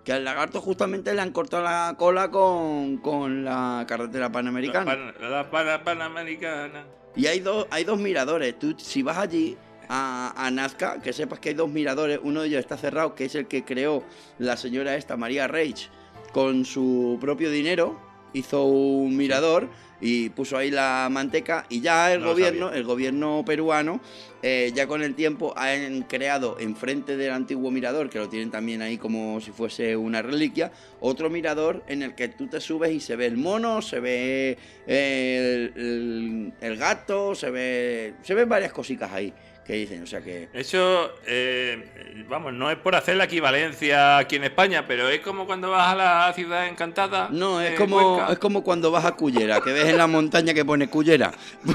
S3: Que al lagarto justamente le han cortado la cola con, con la carretera panamericana.
S2: La, pan- la pana- panamericana.
S3: Y hay dos, hay dos miradores. Tú, si vas allí, a, a Nazca, que sepas que hay dos miradores, uno de ellos está cerrado, que es el que creó la señora esta, María Reich, con su propio dinero, hizo un mirador y puso ahí la manteca y ya el
S2: No
S3: gobierno, el gobierno peruano, eh, ya con el tiempo han creado enfrente del antiguo mirador, que lo tienen también ahí como si fuese una reliquia, otro mirador en el que tú te subes y se ve el mono, se ve el, el- el gato, se ve, se ven varias cositas ahí que dicen, o sea que...
S2: Eso, eh, vamos, no es por hacer la equivalencia aquí en España, pero es como cuando vas a la ciudad encantada.
S3: No, es
S2: de
S3: como, es como cuando vas a Cullera, que ves en la montaña que pone Cullera.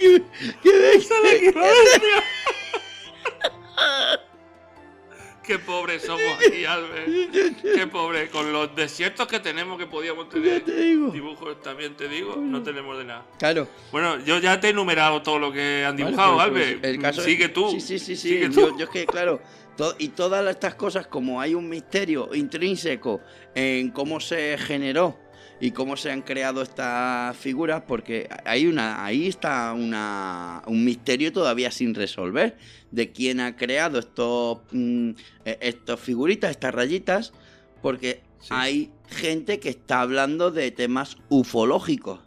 S3: ¿Qué, qué ves?
S2: Qué pobres somos aquí, Albert. Qué pobre. Con los desiertos que tenemos que podíamos tener.
S3: te.
S2: Dibujos también te digo, no tenemos de nada.
S3: Claro.
S2: Bueno, yo ya te he enumerado todo lo que han
S3: Vale,
S2: dibujado,
S3: pues, pues,
S2: Albert.
S3: el caso es-
S2: Sigue tú.
S3: Sí, sí, sí, sí.
S2: Sigue
S3: Yo,
S2: tú.
S3: yo es que, claro, y todas estas cosas, como hay un misterio intrínseco en cómo se generó y cómo se han creado estas figuras, porque hay una, ahí está una, un misterio todavía sin resolver de quién ha creado estos, mm, eh, estos figuritas, estas rayitas, porque
S2: Sí.
S3: hay gente que está hablando de temas ufológicos.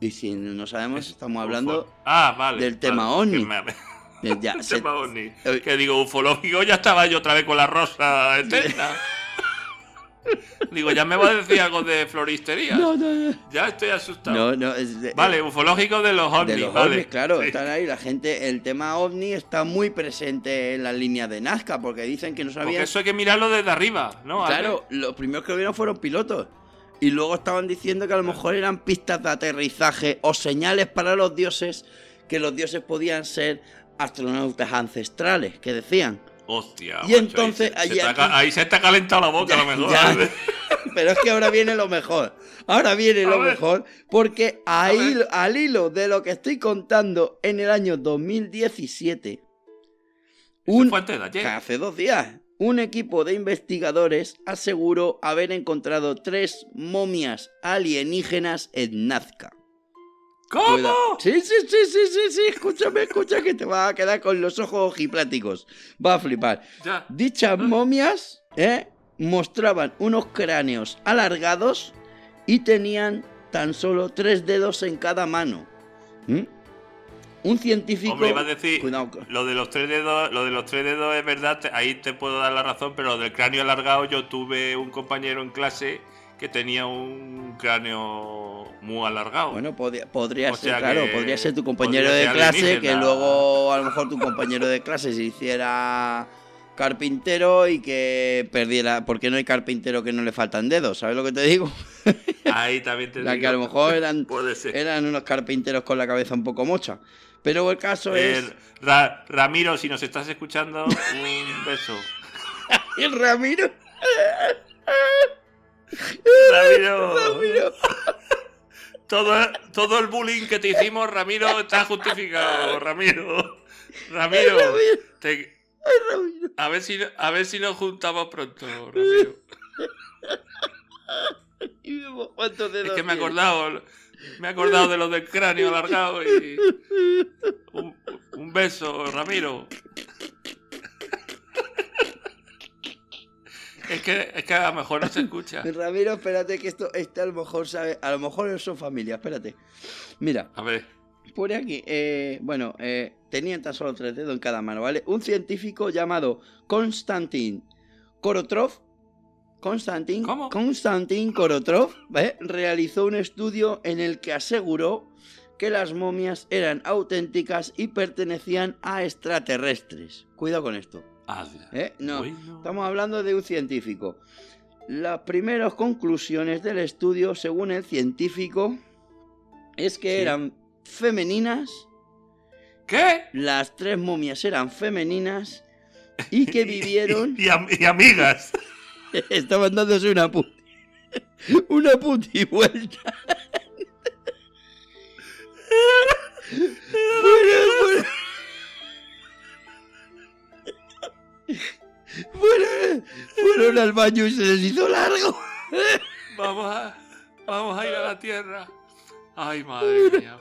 S3: Y si no sabemos, estamos hablando
S2: Ah, vale.
S3: del tema
S2: vale,
S3: ovni.
S2: me- El
S3: se-
S2: ovni.
S3: Eh,
S2: Que digo, ufológico, ya estaba yo otra vez con la rosa eterna. digo, ya me va a decir algo de floristería.
S3: No, no, no.
S2: Ya estoy asustado.
S3: No, no, es de,
S2: Vale, ufológico de los ovnis.
S3: de los
S2: vale.
S3: ovnis, claro,
S2: Sí.
S3: están ahí. La gente, el tema ovni está muy presente en la línea de Nazca, porque dicen que no
S2: Porque
S3: sabían.
S2: eso hay que mirarlo desde arriba, ¿no?
S3: Claro, los primeros que lo vieron fueron pilotos. Y luego estaban diciendo que a lo mejor eran pistas de aterrizaje o señales para los dioses, que los dioses podían ser astronautas ancestrales, que decían.
S2: Hostia.
S3: Y
S2: macho,
S3: entonces,
S2: ahí se,
S3: allí
S2: se
S3: aquí-
S2: ahí ha calentado la boca, a lo mejor.
S3: Ya. Pero es que ahora viene lo mejor. Ahora viene
S2: A
S3: lo
S2: ver.
S3: mejor. Porque a
S2: A ver.
S3: hilo- al hilo de lo que estoy contando en el año 2017,
S2: Eso
S3: un, hace dos días, un equipo de investigadores aseguró haber encontrado tres momias alienígenas en Nazca.
S2: ¿Cómo?
S3: Sí, sí, sí, sí, sí, sí, escúchame, escucha que te vas a quedar con los ojos ojipláticos. Va a flipar.
S2: Ya.
S3: Dichas momias ¿eh? mostraban unos cráneos alargados y tenían tan solo tres dedos en cada mano. ¿Mm? Un científico.
S2: Hombre, iba a decir,
S3: Cuidado
S2: lo de los tres dedos, lo de los tres dedos es verdad, ahí te puedo dar la razón, pero lo del cráneo alargado, yo tuve un compañero en clase que tenía un cráneo muy alargado.
S3: Bueno, podría, podría
S2: O
S3: ser, claro, podría ser tu compañero de clase, que luego a lo mejor tu compañero de clase se hiciera carpintero y que perdiera, porque no hay carpintero que no le faltan dedos, ¿sabes lo que te digo?
S2: Ahí también te
S3: La
S2: digo.
S3: que a lo mejor eran, eran unos carpinteros con la cabeza un poco mocha. Pero el caso
S2: Eh,
S3: es...
S2: Ra- Ramiro, si nos estás escuchando, un beso.
S3: El Ramiro.
S2: Ramiro,
S3: Ramiro.
S2: Todo, todo el bullying que te hicimos, Ramiro, está justificado. Ramiro, Ramiro,
S3: Ramiro.
S2: te-
S3: Ramiro.
S2: a, ver si, a ver si nos juntamos pronto, Ramiro.
S3: Cuántos dedos
S2: Es que me he acordado, me he acordado de los del cráneo alargado y un, un beso, Ramiro. Es que, es que a lo mejor no se escucha.
S3: Ramiro, espérate que esto, este a lo mejor sabe, a lo mejor son familia, espérate. Mira,
S2: A ver,
S3: pone aquí, eh, bueno, eh, tenían tan solo tres dedos en cada mano, ¿vale? Un científico llamado Konstantin Korotrov, Konstantin,
S2: ¿Cómo?
S3: Konstantin Korotrov, ¿vale? Realizó un estudio en el que aseguró que las momias eran auténticas y pertenecían a extraterrestres. Cuidado con esto. ¿Eh? No,
S2: Bueno.
S3: Estamos hablando de un científico. Las primeras conclusiones del estudio, según el científico, es que
S2: Sí.
S3: eran femeninas,
S2: ¿Qué?
S3: las tres momias eran femeninas y que vivieron...
S2: Y, am- y amigas.
S3: Estaban dándose una puti... Una puti vuelta. Fueron, Fueron, fueron al baño y se les hizo largo.
S2: Vamos a, vamos a ir a la tierra. Ay, madre mía.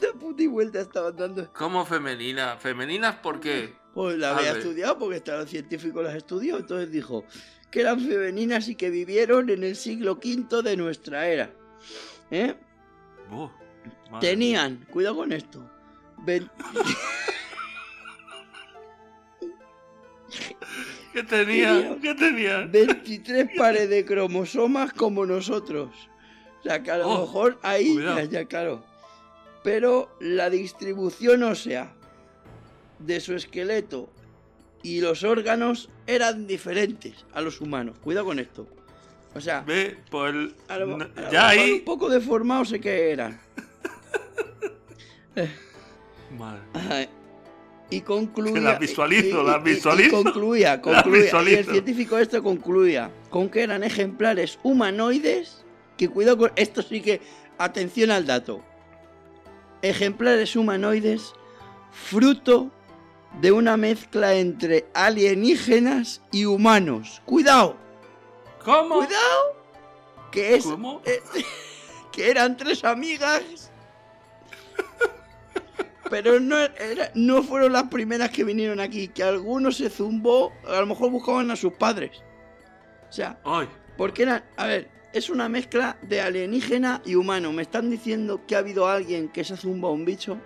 S3: Una puta y vuelta estaban dando.
S2: ¿Cómo femeninas? ¿Femeninas por qué?
S3: Pues
S2: las
S3: había estudiado porque hasta los científicos las estudió. Entonces dijo que eran femeninas y que vivieron en el siglo V de nuestra era. ¿Eh? Tenían, cuidado con esto,
S2: 20... ¿Qué tenían? ¿Qué tenían?
S3: 23 pares de cromosomas como nosotros. O sea, que a lo
S2: Oh,
S3: mejor ahí, ya, ya, claro. Pero la distribución ósea de su esqueleto y los órganos eran diferentes a los humanos. Cuidado con esto. O sea,
S2: Ve, por el...
S3: a lo- a lo
S2: ya
S3: mejor
S2: ahí...
S3: un poco deformados sé que eran.
S2: Madre.
S3: Y concluía.
S2: Que las visualizo, las
S3: y- y
S2: visualizo.
S3: concluía, concluía. Y el científico esto concluía con que eran ejemplares humanoides. Que cuidado con. Esto sí que. Atención al dato. Ejemplares humanoides fruto de una mezcla entre alienígenas y humanos. Cuidado,
S2: ¿Cómo?
S3: cuidado. Que es.
S2: ¿Cómo?
S3: eh, que eran tres amigas. Pero no, era- no fueron las primeras que vinieron aquí. Que algunos se zumbó, a lo mejor buscaban a sus padres. O sea,
S2: Ay,
S3: porque eran. A ver, es una mezcla de alienígena y humano. ¿Me están diciendo que ha habido alguien que se ha zumbado un bicho?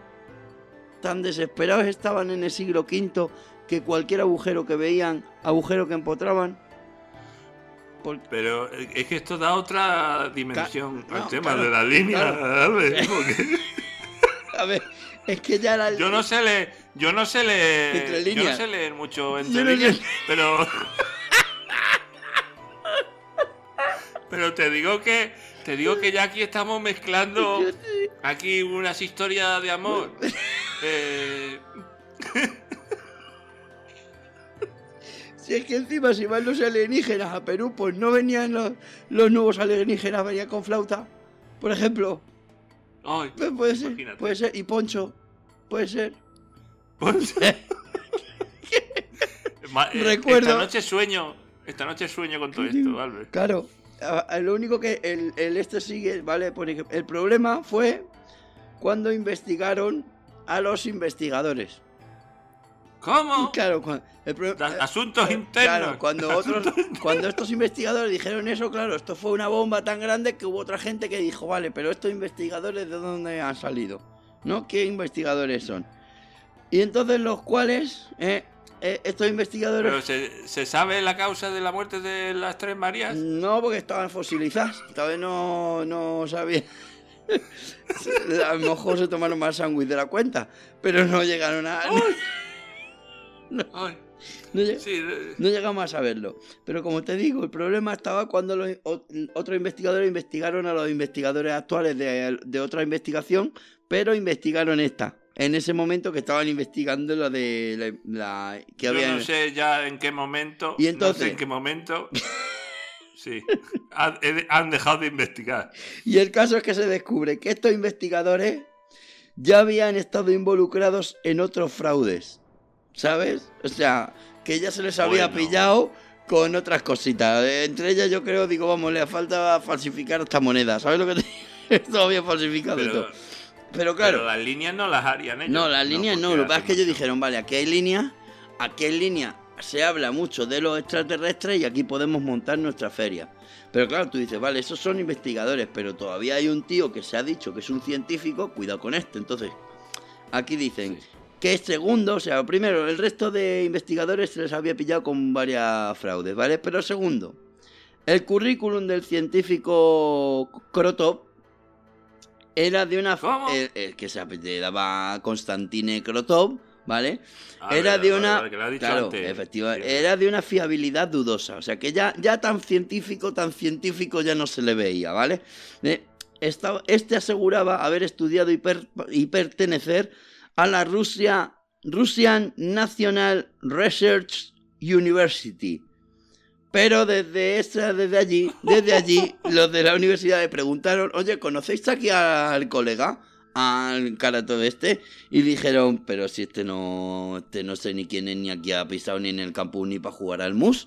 S3: Tan desesperados estaban en el siglo V que cualquier agujero que veían, agujero que empotraban.
S2: Pero es que esto da otra dimensión
S3: Ca-
S2: al
S3: no,
S2: tema
S3: claro,
S2: de la línea.
S3: claro.
S2: Albert, porque
S3: A ver, es que ya la.
S2: yo no sé leer, yo no sé leer,
S3: Entre
S2: yo no
S3: líneas.
S2: sé leer mucho entre
S3: no
S2: líneas, pero pero te digo que te digo que ya aquí estamos mezclando aquí unas historias de amor. Eh,
S3: Si es que encima si van los alienígenas a Perú, pues no venían los, los nuevos alienígenas, venían con flauta. Por ejemplo,
S2: ay,
S3: puede ser,
S2: Imagínate.
S3: puede ser, y Poncho, puede ser.
S2: Ma- eh,
S3: Recuerdo-
S2: Esta noche sueño, esta noche sueño con todo esto, Albert.
S3: Claro, lo único que el, el este sigue, ¿vale? Por ejemplo, el problema fue cuando investigaron a los investigadores.
S2: ¿Cómo?
S3: Claro, cuando, el eh,
S2: Asuntos
S3: eh,
S2: internos.
S3: Claro, cuando otros, cuando estos investigadores dijeron eso, claro, esto fue una bomba tan grande que hubo otra gente que dijo, vale, pero estos investigadores de dónde han salido, ¿no? ¿Qué investigadores son? Y entonces los cuales, eh, eh, estos investigadores,
S2: Pero ¿se, se sabe la causa de la muerte de las tres Marías?
S3: no, porque estaban fosilizados, todavía no, no sabían. a lo mejor se tomaron más sándwich de la cuenta, pero no llegaron a... No lleg-
S2: sí,
S3: No llegamos a saberlo. Pero como te digo, el problema estaba cuando los otros investigadores investigaron a los investigadores actuales de, de otra investigación, pero investigaron esta. En ese momento que estaban investigando la de la, la- que
S2: yo
S3: había.
S2: no sé ya en qué momento.
S3: Y entonces-
S2: No sé en qué momento. Sí, han dejado de investigar.
S3: Y el caso es que se descubre que estos investigadores ya habían estado involucrados en otros fraudes. ¿Sabes? O sea, que ya se les había
S2: Bueno.
S3: pillado con otras cositas. Entre ellas yo creo, digo, vamos, le falta falsificar esta moneda. ¿Sabes lo que te Todavía falsificado
S2: Pero,
S3: todo. Pero claro,
S2: pero las líneas no las harían ellos.
S3: no, las líneas no. Lo que pasa es que ellos dijeron, vale, aquí hay líneas, aquí hay líneas. Se habla mucho de los extraterrestres y aquí podemos montar nuestra feria. Pero claro, tú dices, vale, esos son investigadores, pero todavía hay un tío que se ha dicho que es un científico, cuidado con este. Entonces, aquí dicen
S2: Sí.
S3: Que es segundo, o sea, primero, el resto de investigadores se les había pillado con varias fraudes, ¿vale? Pero segundo, el currículum del científico Krotov era de una...
S2: ¿Cómo?
S3: El, el que se apellidaba Konstantine Krotov, ¿vale? Era de una... claro, efectivamente, era de una fiabilidad dudosa, o sea, que ya, ya tan científico, tan científico ya no se le veía, ¿vale? Eh, esta- este aseguraba haber estudiado y, per- y pertenecer a la Rusia, Russian National Research University. Pero desde esa, desde allí, desde allí, los de la universidad le preguntaron, oye, ¿conocéis aquí al colega? Al carato de este. Y dijeron, pero si este no, este no sé ni quién es, ni aquí ha pisado ni en el campus ni para jugar al mus.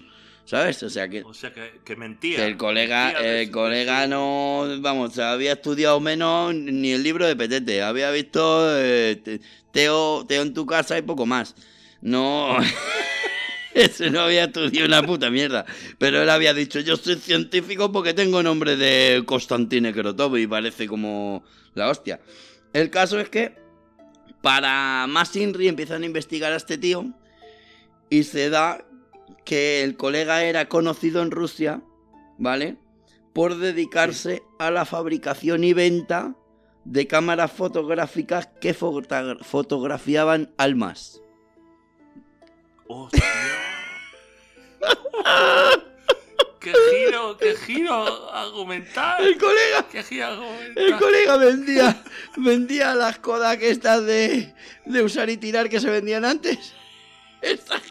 S3: ¿Sabes? O sea que,
S2: O sea, que, que mentía.
S3: que el colega,
S2: Mentía
S3: el colega no, vamos, había estudiado menos ni el libro de Petete. Había visto eh, te- Teo, Teo en tu casa y poco más. No. Ese no había estudiado una puta mierda. Pero él había dicho, yo soy científico porque tengo nombre de Constantine Krotov y parece como la hostia. El caso es que para más Inri empiezan a investigar a este tío y se da que el colega era conocido en Rusia, ¿vale? Por dedicarse a la fabricación y venta de cámaras fotográficas que fotogra- fotografiaban almas.
S2: ¡Hostia! ¡Qué giro, qué giro argumental!
S3: El colega,
S2: ¡Qué giro
S3: el
S2: argumental!
S3: colega vendía, vendía las Kodak estas de, de usar y tirar que se vendían antes. Estas,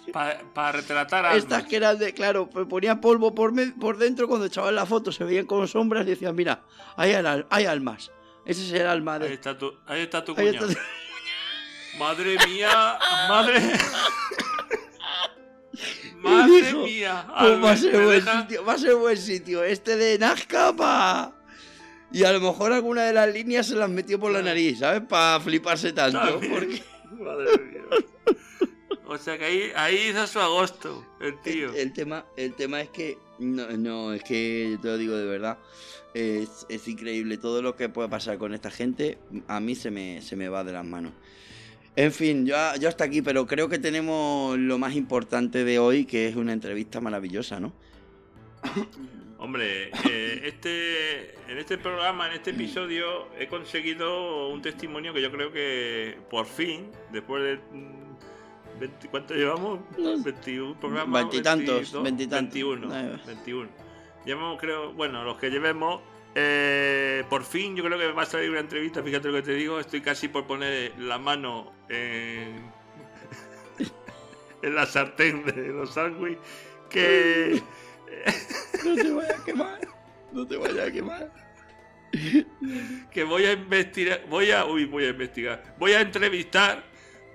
S2: Para retratar a
S3: estas que eran de, claro, pues ponía polvo por, me- por dentro cuando echaban la foto, se veían como sombras y decían, mira, hay, hay almas. Ese es el alma
S2: Ahí
S3: de...
S2: está tu, ahí está tu
S3: ahí
S2: cuñado.
S3: está-
S2: Madre mía, madre. Madre
S3: dijo,
S2: mía.
S3: Pues va a ser
S2: ¿me
S3: buen sitio, va a ser buen sitio. Este de Nazca pa... Y a lo mejor alguna de las líneas se las metió por la nariz, ¿sabes? Para fliparse tanto. Porque
S2: Madre mía. O sea que ahí, ahí hizo su agosto, el tío.
S3: el, el tema, el tema es que... No, no, es que te lo digo de verdad. Es, es increíble todo lo que puede pasar con esta gente. A mí se me, se me va de las manos. En fin, yo, yo hasta aquí, pero creo que tenemos lo más importante de hoy, que es una entrevista maravillosa, ¿no?
S2: Hombre, eh, este, en este programa, en este episodio, he conseguido un testimonio que yo creo que por fin, después de... mm, 20 ¿Cuánto llevamos?
S3: No sé.
S2: 21 programas.
S3: Veintitantos,
S2: 22,
S3: veintitantos.
S2: 21.
S3: Eh.
S2: 21. Llevamos, creo, bueno, los que llevemos. eh, por fin, yo creo que me va a salir una entrevista. Fíjate lo que te digo. Estoy casi por poner la mano en, en la sartén de los sándwiches. Que.
S3: No te vayas a quemar. No te vayas a quemar.
S2: que voy a investigar, voy a, uy, voy a investigar, voy a entrevistar,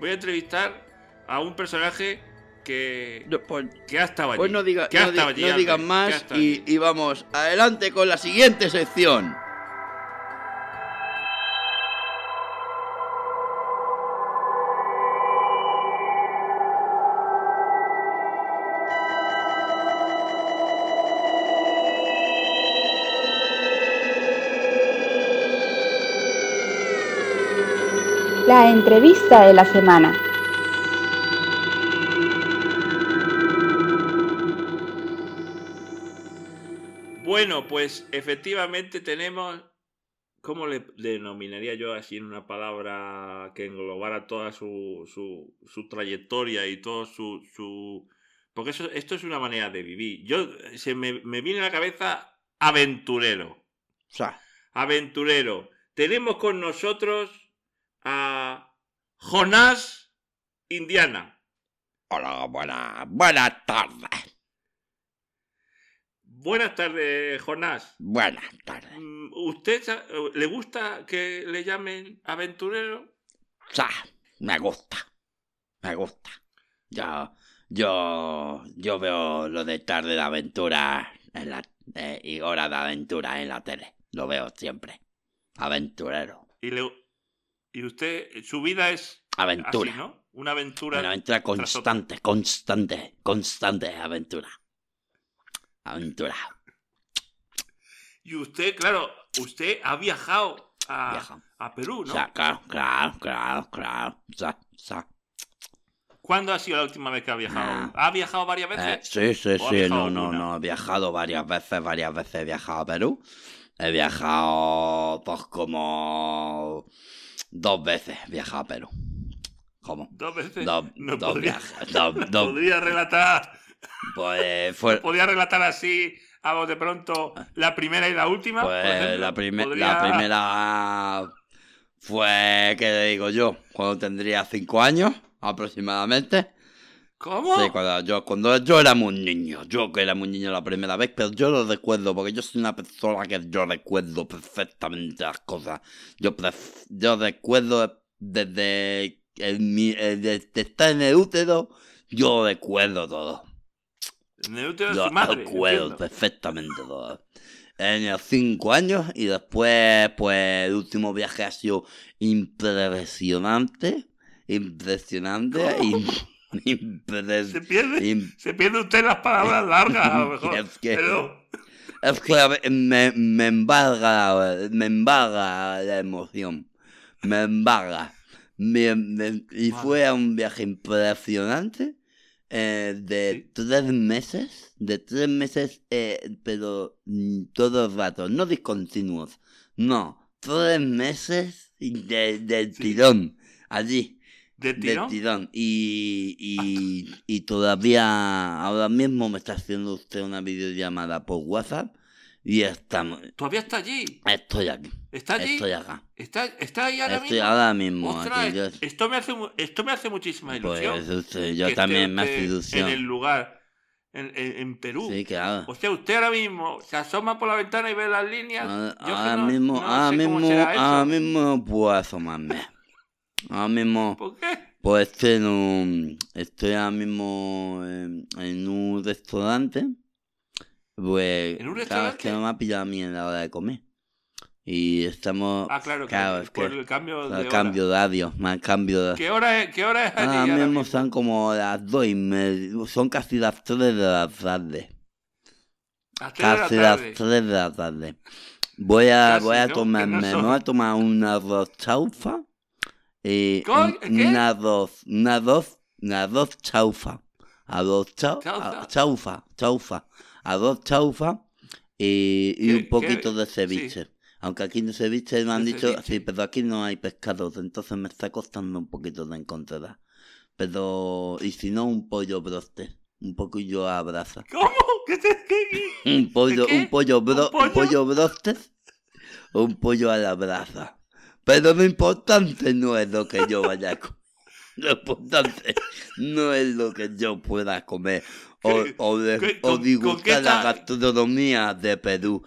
S2: voy a entrevistar a un personaje que,
S3: No, pues,
S2: que ha estado allí.
S3: pues no, diga,
S2: que
S3: no, di-
S2: allí,
S3: no digan más y vamos adelante con la siguiente sección.
S4: La entrevista de la semana.
S2: Bueno, pues efectivamente tenemos, ¿cómo le denominaría yo así en una palabra que englobara toda su, su, su trayectoria y todo su, su... Porque eso, esto es una manera de vivir. Yo, se me, me viene a la cabeza aventurero.
S3: O sea,
S2: aventurero. Tenemos con nosotros a Jonás Indiana.
S3: hola, buenas, buenas tardes.
S2: Buenas tardes, Jonás.
S3: Buenas tardes.
S2: Mm, ¿Usted sa- le gusta que le llamen aventurero?
S3: Sea, me gusta. Me gusta. Yo, yo, yo veo lo de tarde de aventura en la, eh, y hora de aventura en la tele. Lo veo siempre. Aventurero.
S2: Y, le, y usted, su vida es
S3: Aventura.
S2: así, ¿no? Una aventura.
S3: Una aventura constante, constante, constante aventura. Aventura.
S2: Y usted, claro, usted ha viajado a,
S3: Viaja.
S2: a Perú, ¿no?
S3: O sea, claro, claro, claro, claro. O sea, o sea,
S2: ¿Cuándo ha sido la última vez que ha viajado? ¿Ha viajado varias
S3: eh,
S2: veces?
S3: sí, sí,
S2: ¿O ha
S3: sí,
S2: viajado
S3: no, no,
S2: una?
S3: no. He viajado varias veces, varias veces he viajado a Perú. He viajado, pues, como dos veces he viajado a Perú. ¿Cómo?
S2: Dos veces.
S3: Dos,
S2: no
S3: dos
S2: podría,
S3: viajes. Dos, dos,
S2: podría relatar.
S3: Pues, fue,
S2: podría relatar así, a vos de pronto, la primera y la última.
S3: Pues
S2: ejemplo?
S3: la, prime-
S2: Podría-
S3: la primera fue, ¿qué le digo yo? Cuando tendría cinco años aproximadamente.
S2: ¿Cómo?
S3: Sí, cuando yo, cuando yo era muy niño. Yo que era muy niño la primera vez, pero yo lo recuerdo porque yo soy una persona que yo recuerdo perfectamente las cosas. Yo, pref- yo recuerdo desde, el eh, desde estar en el útero, yo recuerdo todo.
S2: En el útero de
S3: Lo
S2: su madre.
S3: perfectamente todo. En los cinco años y después, pues, el último viaje ha sido impresionante. Impresionante. Im- impres-
S2: Se pierde, se pierde usted las palabras largas, a lo mejor.
S3: Es que-
S2: Pero,
S3: Es que me, me embarga, me embarga la emoción. Me embarga. Me- me- y fue un viaje impresionante. Eh, de tres meses. De tres meses, eh, pero mm, todo el rato. No discontinuos. No. Tres meses de, de
S2: Sí.
S3: tirón. Allí.
S2: ¿de
S3: De
S2: tirón?
S3: tirón. Y, y, y todavía, ahora mismo me está haciendo usted una videollamada por WhatsApp y estamos,
S2: ¿Todavía está allí?
S3: estoy aquí,
S2: ¿Está allí?
S3: estoy acá.
S2: ¿Está, está ahí ahora
S3: Estoy
S2: mismo?
S3: ahora mismo
S2: Ostras,
S3: aquí. Yo,
S2: esto, me hace, esto me hace muchísima ilusión.
S3: pues usted- yo
S2: esté
S3: también me hace ilusión.
S2: En el lugar, en, en- en Perú.
S3: Sí, claro.
S2: O sea, usted ahora mismo se asoma por la ventana y ve las líneas.
S3: Ahora,
S2: Yo que
S3: ahora
S2: no-
S3: mismo,
S2: no
S3: ahora mismo, ahora mismo no puedo asomarme. Ahora mismo,
S2: ¿Por qué?
S3: pues estoy en un, estoy ahora mismo en, en un restaurante. Pues,
S2: ¿En un
S3: claro, es que no me ha pillado a mí en la hora de comer. Y estamos,
S2: Ah, claro,
S3: claro,
S2: que
S3: es
S2: por
S3: que
S2: el cambio de hora.
S3: cambio de adiós, más cambio de...
S2: ¿Qué hora es, qué hora es allí?
S3: Ahora mismo
S2: mismo?
S3: son como las dos y media, son casi las tres de la tarde.
S2: A las de la
S3: Casi las
S2: tarde.
S3: tres de la tarde. Voy a,
S2: Casi,
S3: voy a
S2: ¿no?
S3: Voy a tomar un arroz chaufa. Y
S2: ¿Cómo?
S3: un,
S2: ¿Qué?
S3: un arroz, un arroz, un arroz chaufa. Arroz chau-
S2: Chaufa.
S3: chaufa, chaufa. Arroz chaufa y, y
S2: ¿Qué-
S3: un poquito
S2: qué?
S3: de ceviche. Aunque aquí en ceviche me han
S2: ¿De
S3: dicho,
S2: ceviche?
S3: sí, pero aquí no hay pescados, entonces me está costando un poquito de encontrar. Pero, y si no, un pollo broste, un poquillo a brasa.
S2: ¿Cómo? ¿Qué te, qué-
S3: Un pollo, un pollo, bro,
S2: ¿Un
S3: un pollo brostes, un pollo a la brasa. Pero lo importante no es lo que yo vaya a comer. Lo importante no es lo que yo pueda comer o,
S2: ¿Qué-
S3: o, de-
S2: qué- con- qué
S3: disgustar la gastronomía de Perú.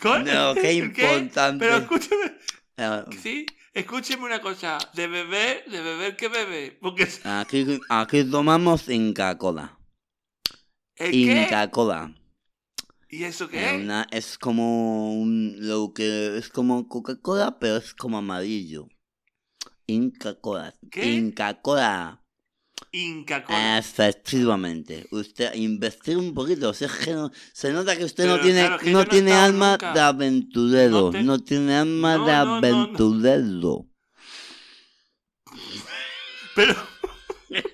S2: ¿Con-
S3: No, qué
S2: ¿Qué?
S3: importante.
S2: Pero escúcheme,
S3: Eh,
S2: sí, escúcheme una cosa. De beber, de beber, ¿qué bebe? Porque
S3: Aquí, aquí tomamos Inca Cola.
S2: ¿el qué?
S3: Inca Cola.
S2: ¿Y eso
S3: Es,
S2: qué?
S3: una- es como un, lo que es como Coca-Cola, pero es como amarillo. Inca Cola.
S2: ¿Qué?
S3: Inca Cola.
S2: Inca.
S3: Efectivamente. Usted investiga un poquito. o sea, es que no- se nota que usted no tiene,
S2: claro,
S3: no tiene alma
S2: nunca.
S3: de aventurero.
S2: No
S3: tiene alma de aventurero.
S2: Pero,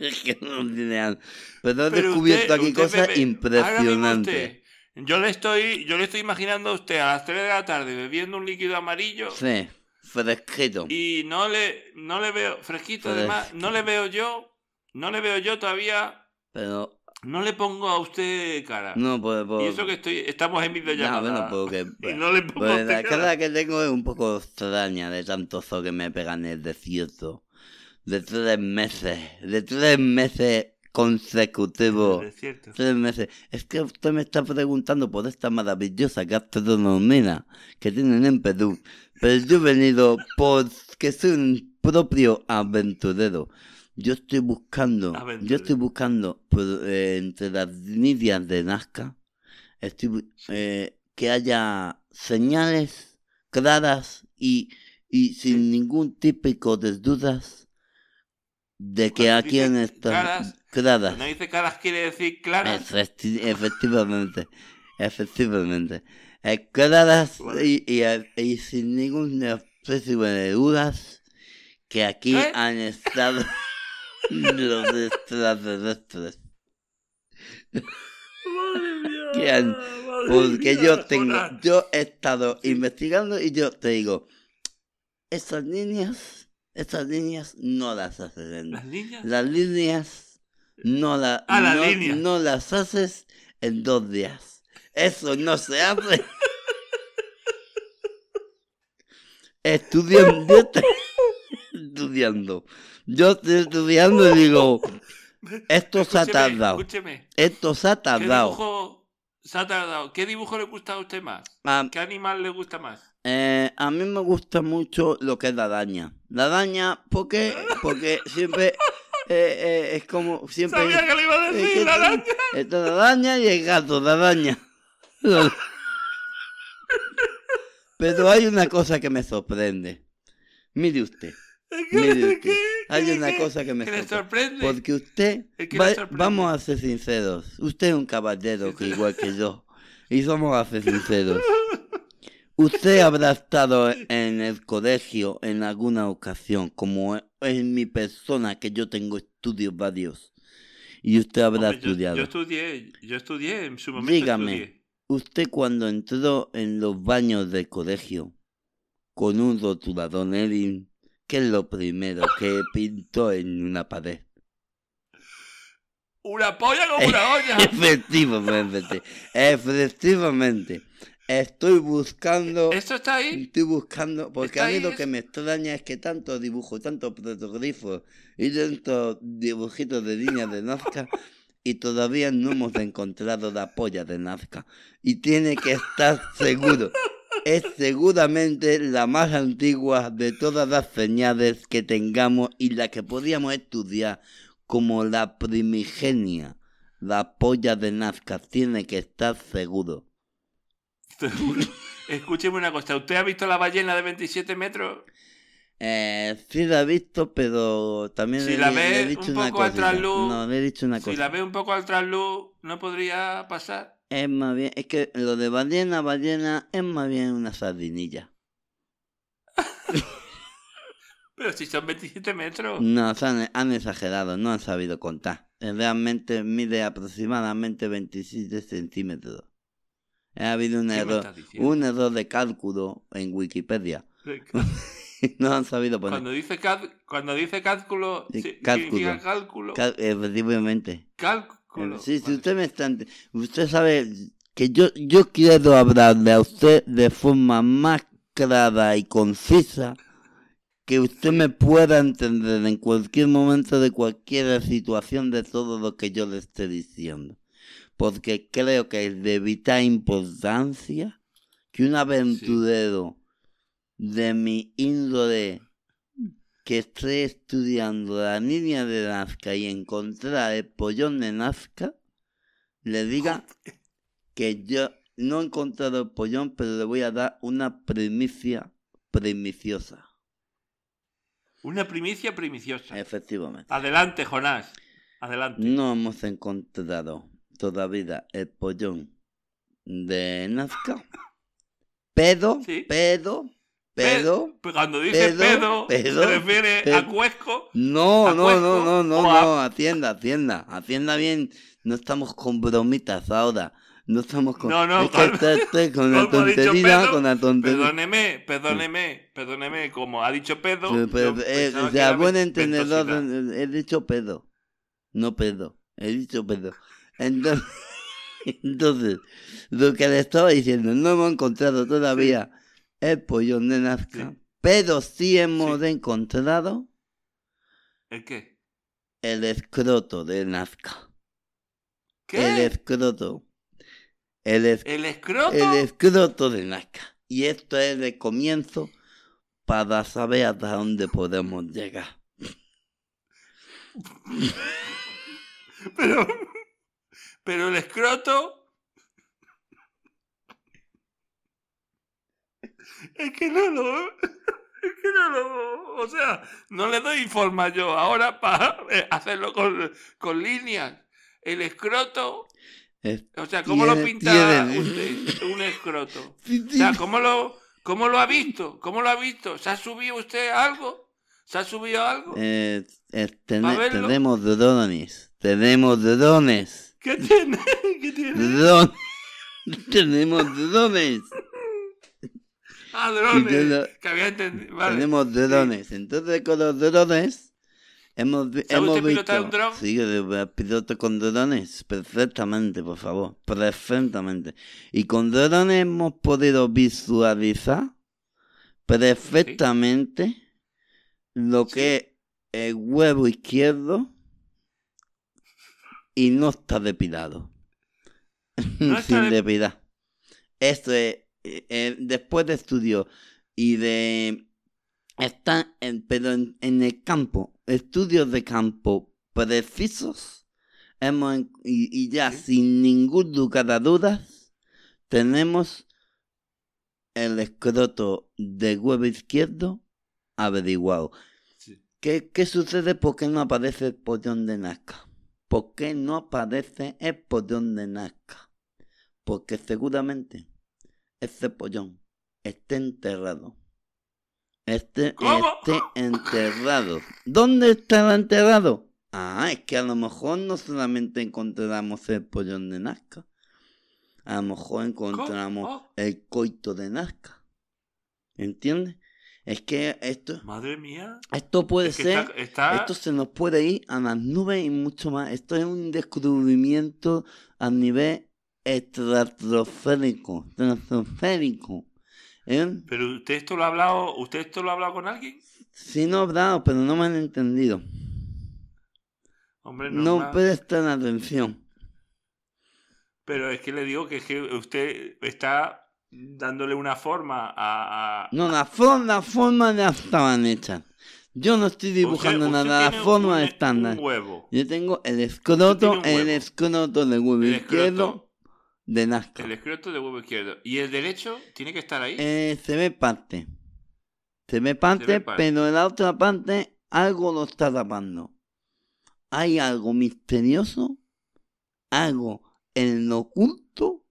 S3: Es que no tiene alma. Pero he descubierto
S2: usted-
S3: aquí
S2: usted
S3: cosas impresionantes.
S2: yo le estoy, yo le estoy imaginando a usted a las 3 de la tarde bebiendo un líquido amarillo
S3: Sí, fresquito.
S2: y no le, no le veo, fresquito
S3: Fres-
S2: además, no le veo yo, no le veo yo todavía,
S3: Pero
S2: no le pongo a usted cara.
S3: no puedo. puedo-
S2: y eso que estoy, estamos en
S3: Ya,
S2: videollamada.
S3: bueno, porque.
S2: y no le pongo a
S3: Pues
S2: usted
S3: la
S2: cara.
S3: cara que tengo es un poco extraña de tanto zoo que me pegan en el desierto. De tres meses. De tres meses consecutivos. Tres meses. Es que usted me está preguntando por esta maravillosa gastronomía que tienen en Perú. Pero yo he venido porque soy un propio aventurero. Yo estoy buscando, yo estoy buscando eh, entre las líneas de Nazca, estoy, eh, que haya señales claras y, y sin ningún típico de dudas de que
S2: Cuando
S3: aquí en esta
S2: claras,
S3: claras
S2: Cuando dice caras quiere decir claras.
S3: Efecti- efectivamente, efectivamente. Eh, claras y, y, y sin ninguna especie de dudas que aquí
S2: ¿Eh?
S3: han estado los extraterrestres.
S2: Madre mía,
S3: que han- Porque yo tengo, yo he estado investigando y yo te digo, esas líneas, esas líneas no las hacen.
S2: Las niñas.
S3: Las líneas no, la,
S2: Ah, las
S3: no,
S2: líneas.
S3: no las haces en dos días. Eso no se hace. Estudiando, yo estoy estudiando. Yo estoy estudiando y digo, esto se ha tardado.
S2: Escúcheme.
S3: Esto se ha
S2: ¿Qué
S3: tardado.
S2: dibujo se ha tardado? ¿Qué dibujo le gusta a usted más?
S3: Ah,
S2: ¿Qué animal le gusta más?
S3: Eh, a mí me gusta mucho lo que es la araña. La araña, ¿por qué? Porque siempre eh, eh, es como siempre.
S2: Sabía que le iba a decir la araña.
S3: Está la araña y el gato, la araña. Pero hay una cosa que me sorprende. Mire usted, mire
S2: es
S3: usted.
S2: que-
S3: Hay una cosa que me
S2: que
S3: sorprende. Porque usted,
S2: Es que
S3: va-
S2: le sorprende.
S3: vamos a ser sinceros, usted es un caballero que igual que yo, y somos a ser sinceros. Usted habrá estado en el colegio en alguna ocasión, como en mi persona, que yo tengo estudios varios, y usted habrá
S2: Hombre,
S3: estudiado.
S2: Yo, estudié, yo estudié en su momento.
S3: Dígame,
S2: estudié.
S3: usted cuando entró en los baños del colegio con un rotulador Lenin, ¿qué es lo primero que pintó en una pared?
S2: Una polla como una olla.
S3: Efectivamente, efectivamente. Estoy buscando,
S2: ¿Esto está ahí?
S3: estoy buscando, porque
S2: ¿Está
S3: a mí
S2: ahí
S3: lo que me extraña es que tantos dibujos, tantos protogrifos y tantos dibujitos de líneas de Nazca y todavía no hemos encontrado la polla de Nazca. Y tiene que estar seguro. Es seguramente la más antigua de todas las señales que tengamos y la que podíamos estudiar como la primigenia. La polla de Nazca tiene que estar seguro.
S2: Escúcheme una cosa. ¿Usted ha visto la ballena de 27 metros?
S3: Eh, sí la he visto, pero también
S2: Si
S3: le,
S2: la
S3: le
S2: ve
S3: he dicho
S2: un
S3: una
S2: poco al trasluz,
S3: No, le he dicho una
S2: Si
S3: cosa.
S2: la ve un poco al trasluz, ¿no podría pasar?
S3: Es más bien, es que lo de ballena, ballena, es más bien una sardinilla.
S2: Pero si son 27 metros.
S3: No, han, han exagerado, no han sabido contar. Eh, Realmente mide aproximadamente 27 centímetros. Ha habido un
S2: ¿Qué me
S3: error, un error de cálculo en Wikipedia. no han sabido poner.
S2: Cuando dice, cuando dice cálculo,
S3: sí, cálculo.
S2: significa cálculo.
S3: Cal- efectivamente.
S2: Cálculo.
S3: Sí, sí,
S2: Vale.
S3: usted me está... Usted sabe que yo, yo quiero hablarle a usted de forma más clara y concisa que usted me pueda entender en cualquier momento de cualquier situación de todo lo que yo le esté diciendo. Porque creo que es de vital importancia que un aventurero de mi índole que esté estudiando la línea de Nazca y encontrar el pollón de Nazca, le diga que yo no he encontrado el pollón, pero le voy a dar una primicia primiciosa.
S2: Una primicia primiciosa.
S3: Efectivamente.
S2: Adelante, Jonás. Adelante.
S3: No hemos encontrado todavía el pollón de Nazca, pero,
S2: Sí.
S3: pero, pero,
S2: Pe- Cuando dice
S3: pedo,
S2: pedo,
S3: pedo,
S2: se refiere a
S3: pedo.
S2: cuesco.
S3: No,
S2: ¿A
S3: no,
S2: Cuesco
S3: no, no, no,
S2: a-
S3: no, atienda, atienda, atienda bien, no estamos con bromitas ahora, no estamos con...
S2: No, no,
S3: es que
S2: con-
S3: está usted con la tontería,
S2: pedo,
S3: con la tontería.
S2: Perdóneme, perdóneme, perdóneme, como ha dicho pedo.
S3: Pero, pero,
S2: yo
S3: eh,
S2: pensaba
S3: o sea, buen entendedor,
S2: ventosidad.
S3: eh, he dicho pedo, no pedo, he dicho pedo. Entonces, entonces, lo que le estaba diciendo, no hemos encontrado todavía el pollón de Nazca,
S2: Sí.
S3: pero sí hemos
S2: Sí.
S3: encontrado
S2: ¿El qué?
S3: el escroto de Nazca.
S2: ¿Qué?
S3: El escroto. El, es-
S2: ¿El escroto?
S3: el escroto de Nazca. Y esto es de comienzo para saber hasta dónde podemos llegar.
S2: Pero, pero el escroto. Es que no lo. Es que no lo. O sea, no le doy forma yo ahora para hacerlo con, con líneas. El escroto.
S3: Es-
S2: O sea, ¿cómo lo
S3: Tiene-
S2: pinta
S3: tiene-
S2: usted? Un escroto. O sea, ¿cómo lo, ¿cómo lo ha visto? ¿Cómo lo ha visto? ¿Se ha subido usted algo? ¿Se ha subido algo?
S3: Eh, eh, tene-
S2: ¿Pa verlo?
S3: tenemos drones. Tenemos drones.
S2: ¿Qué tiene? ¿Qué tiene?
S3: Drones. tenemos drones.
S2: Ah, drones. Que había. Vale.
S3: Tenemos drones. Entonces con los drones hemos, vi-
S2: ¿Sabe
S3: hemos
S2: usted pilotar
S3: visto...
S2: un dron?
S3: Sí, yo piloto con drones. Perfectamente, por favor. Perfectamente. Y con drones hemos podido visualizar perfectamente lo que es el huevo izquierdo y no está depilado.
S2: No está
S3: Sin
S2: de-
S3: depilar. Esto es, eh, eh, después de estudio y de... Está en, pero en, en el campo, estudios de campo precisos. Hemos, y, y ya sin ningún lugar a dudas, tenemos el escroto de huevo izquierdo averiguado.
S2: Sí.
S3: ¿Qué, qué sucede? ¿Por qué no aparece el pollón de Nazca? ¿Por qué no aparece el pollón de Nazca? Porque seguramente ese pollón esté enterrado. Este esté enterrado. ¿Dónde estará enterrado? Ah, es que a lo mejor no solamente encontramos el pollón de Nazca. A lo mejor encontramos
S2: ¿Cómo?
S3: el coito de Nazca. ¿Entiendes? Es que esto,
S2: Madre mía.
S3: esto puede
S2: Es que
S3: ser...
S2: está, está-
S3: Esto se nos puede ir a las nubes y mucho más. Esto es un descubrimiento a nivel estratosférico. estratosférico. ¿Eh?
S2: Pero usted esto lo ha hablado, usted esto lo ha hablado con alguien?
S3: Sí, no he hablado, pero no me han entendido.
S2: Hombre,
S3: No
S2: normal.
S3: prestan atención.
S2: Pero es que le digo que, es que usted está dándole una forma a... a-
S3: No, las for- las formas ya estaban hechas. Yo no estoy dibujando
S2: Usted- usted
S3: nada, las
S2: tiene
S3: formas
S2: un-
S3: estándar.
S2: Un huevo.
S3: Yo tengo el escroto, el escroto de huevo
S2: El
S3: izquierdo. De Nazca.
S2: El escroto de huevo izquierdo. ¿Y el derecho tiene que estar ahí?
S3: Eh, se ve parte. Se ve parte,
S2: ve parte.
S3: pero en la otra parte algo lo está tapando. Hay algo misterioso, algo en lo oculto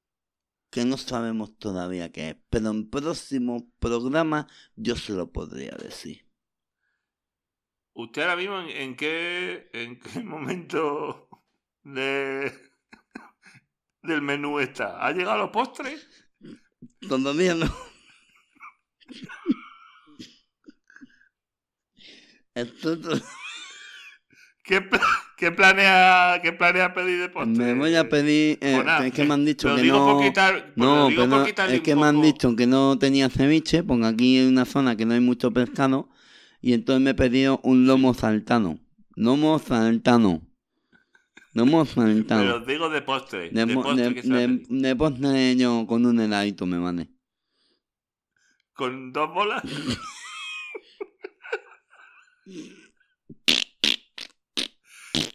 S3: que no sabemos todavía qué es. Pero en próximo programa yo se lo podría decir.
S2: ¿Usted ahora mismo en, en qué, en qué momento de, del menú está? ¿Ha llegado a los postres?
S3: Todavía no.
S2: ¿Qué, qué planea, qué planea pedir de postre?
S3: me voy a pedir. eh,
S2: Jonás,
S3: es que me han dicho
S2: lo
S3: que no.
S2: quitar- pues
S3: No, pero es que me han
S2: poco-
S3: dicho que no tenía ceviche, porque aquí hay una zona que no hay mucho pescado, y entonces me he pedido un lomo saltano. Lomo saltano. Lomo
S2: Pero
S3: saltano.
S2: digo de postre.
S3: De,
S2: De, postre
S3: de- de- de postre yo con un heladito me vale.
S2: ¿Con dos bolas?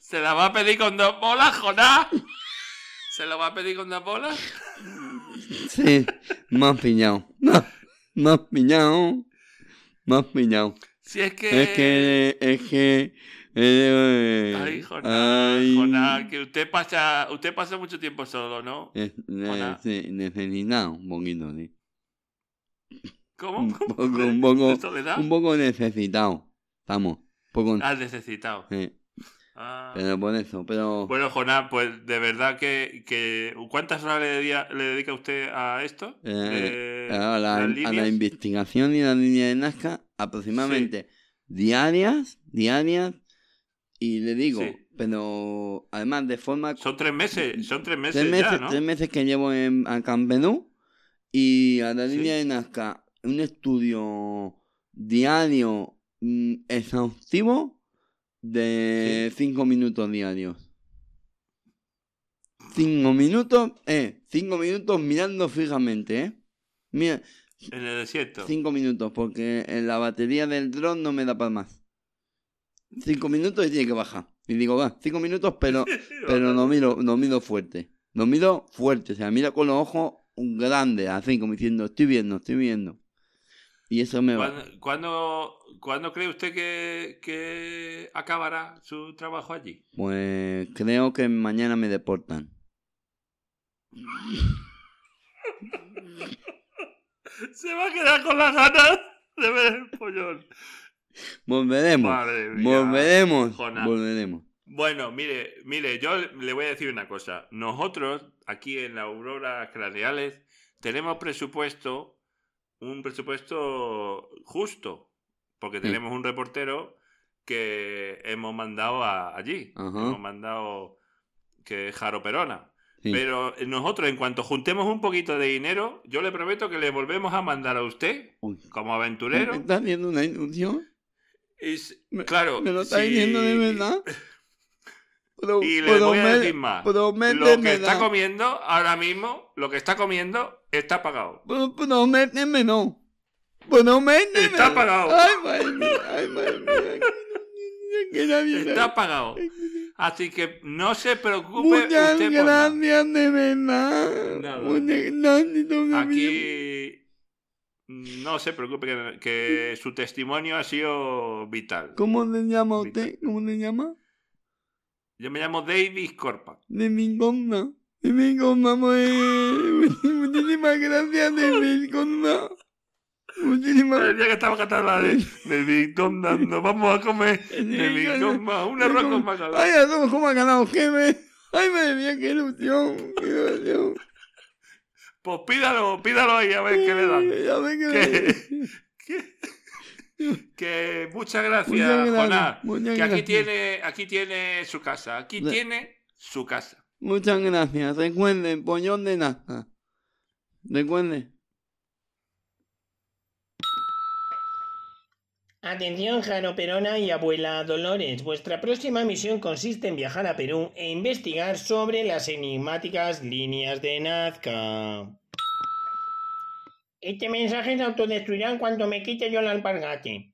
S2: ¿Se la va a pedir con dos bolas, Jonás? ¿Se la va a pedir con dos bolas?
S3: Sí, me has pillado. Me has pillado. Me has pillado.
S2: Si es que...
S3: Es que, es que... eh,
S2: Ay, Jonás. Jonás, que usted pasa, usted pasa mucho tiempo solo, ¿no?
S3: Eh, eh, necesitado un poquito, sí.
S2: ¿Cómo?
S3: Un poco, un poco,
S2: ¿De soledad?
S3: un poco necesitado. Estamos. Un poco,
S2: Ah, necesitado.
S3: sí,
S2: Ah.
S3: pero por eso, pero...
S2: Bueno, Jonás, pues de verdad que, que ¿cuántas horas le, dedica, le dedica usted a esto?
S3: Eh, a, la, a investigación y la línea de Nazca, aproximadamente diarias, diarias, y le digo,
S2: Sí.
S3: pero además de forma...
S2: Son tres meses, son tres meses,
S3: tres meses,
S2: ya, ¿no?
S3: tres meses que llevo en, a Campenú y a la
S2: Sí.
S3: línea de Nazca un estudio diario mm, exhaustivo de
S2: Sí.
S3: cinco minutos diarios. Cinco minutos, eh, cinco minutos mirando fijamente, eh. Mira,
S2: En el desierto.
S3: cinco minutos, porque en la batería del dron no me da para más. Cinco minutos y tiene que bajar. Y digo, va, cinco minutos, pero pero no miro, no miro fuerte. No miro fuerte, o sea, mira con los ojos grandes, así como diciendo, estoy viendo, estoy viendo. Y eso me va.
S2: ¿Cuándo, cuándo, cuándo cree usted que, que acabará su trabajo allí?
S3: Pues creo que mañana me deportan.
S2: Se va a quedar con las ganas de ver el pollón.
S3: Volveremos.
S2: Madre mía.
S3: Volveremos. Volveremos.
S2: Bueno, mire, mire, yo le voy a decir una cosa. Nosotros, aquí en la Aurora Craneales, tenemos presupuesto, un presupuesto justo, porque
S3: Sí.
S2: tenemos un reportero que hemos mandado a- allí.
S3: Ajá.
S2: Hemos mandado que es Jaro Perona.
S3: Sí.
S2: Pero nosotros, en cuanto juntemos un poquito de dinero, yo le prometo que le volvemos a mandar a usted,
S3: Uy.
S2: como
S3: ¿Me
S2: aventurero.
S3: estás haciendo una ilusión?
S2: Y s-
S3: Me-
S2: claro.
S3: ¿Me lo estás
S2: si-
S3: diciendo de verdad? Pro-
S2: Y le voy a decir más. Lo que está comiendo ahora mismo, lo que está comiendo, está pagado.
S3: Pro- Prométeme, no. Prométeme.
S2: Está pagado.
S3: Ay, madre mía, ay, madre mía.
S2: Está pagado. Así que no se preocupe
S3: Muchas
S2: usted por nada.
S3: gracias, de verdad.
S2: Nada.
S3: Muchas gracias.
S2: Aquí no se preocupe que, que su testimonio ha sido vital.
S3: ¿Cómo se llama usted? ¿Cómo se llama?
S2: Yo me llamo David Corpa.
S3: De mi goma. De. Muchísimas gracias, de mi goma. Muchísimas
S2: El día que estaba cantando de, de dando, vamos a comer de Tom, un arroz con bacalao.
S3: Ay, arroz con bacalao, que me... Ay, madre mía, qué ilusión, qué ilusión.
S2: Pues pídalo, pídalo ahí a ver qué le dan.
S3: Que...
S2: Que, que, que muchas gracias,
S3: gracias,
S2: Jonás.
S3: muchas
S2: Que aquí tiene, aquí tiene su casa. Aquí tiene su casa.
S3: Muchas gracias. Recuerden, pollón de nata. Recuerden.
S5: Atención, Jano Perona y abuela Dolores. Vuestra próxima misión consiste en viajar a Perú e investigar sobre las enigmáticas líneas de Nazca. Este mensaje se autodestruirá en cuanto me quite yo el alpargate.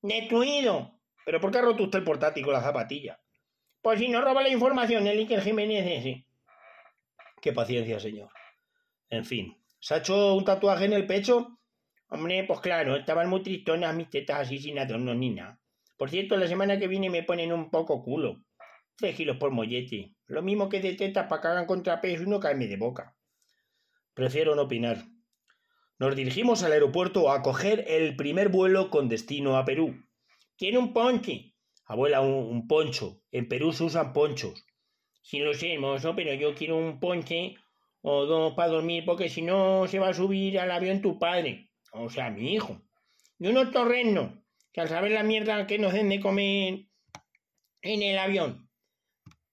S5: ¡Destruido! ¿Pero por qué ha roto usted el portátil con la zapatilla? Pues si no roba la información el Iker Jiménez ese. Qué paciencia, señor. En fin, ¿se ha hecho un tatuaje en el pecho? Hombre, pues claro, estaban muy tristonas mis tetas así sin nada. Por cierto, la semana que viene me ponen un poco culo. Tres kilos por mollete. Lo mismo que de tetas para que hagan contrapeso y no caerme de boca. Prefiero no opinar. Nos dirigimos al aeropuerto a coger el primer vuelo con destino a Perú. Tiene un ponche. Abuela, un, poncho. En Perú se usan ponchos. Sí lo sé, hermoso, pero yo quiero un ponche o dos para dormir porque si no se va a subir al avión tu padre. O sea, mi hijo. Y unos torrenos, que al saber la mierda que nos den de comer en el avión.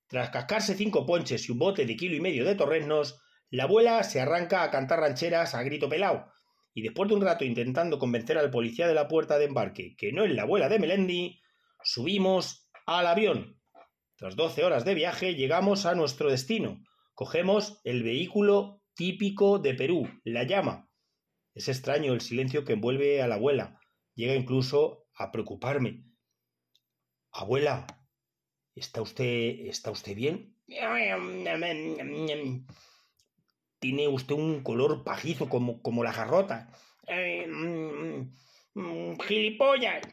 S5: Tras cascarse cinco ponches y un bote de kilo y medio de torrenos, la abuela se arranca a cantar rancheras a grito pelao. Y después de un rato intentando convencer al policía de la puerta de embarque que no es la abuela de Melendi, subimos al avión. Tras 12 horas de viaje llegamos a nuestro destino. Cogemos el vehículo típico de Perú, la llama. Es extraño el silencio que envuelve a la abuela. Llega incluso a preocuparme. Abuela, ¿está usted, está usted bien? Tiene usted un color pajizo como, como la mm, ¡Gilipollas!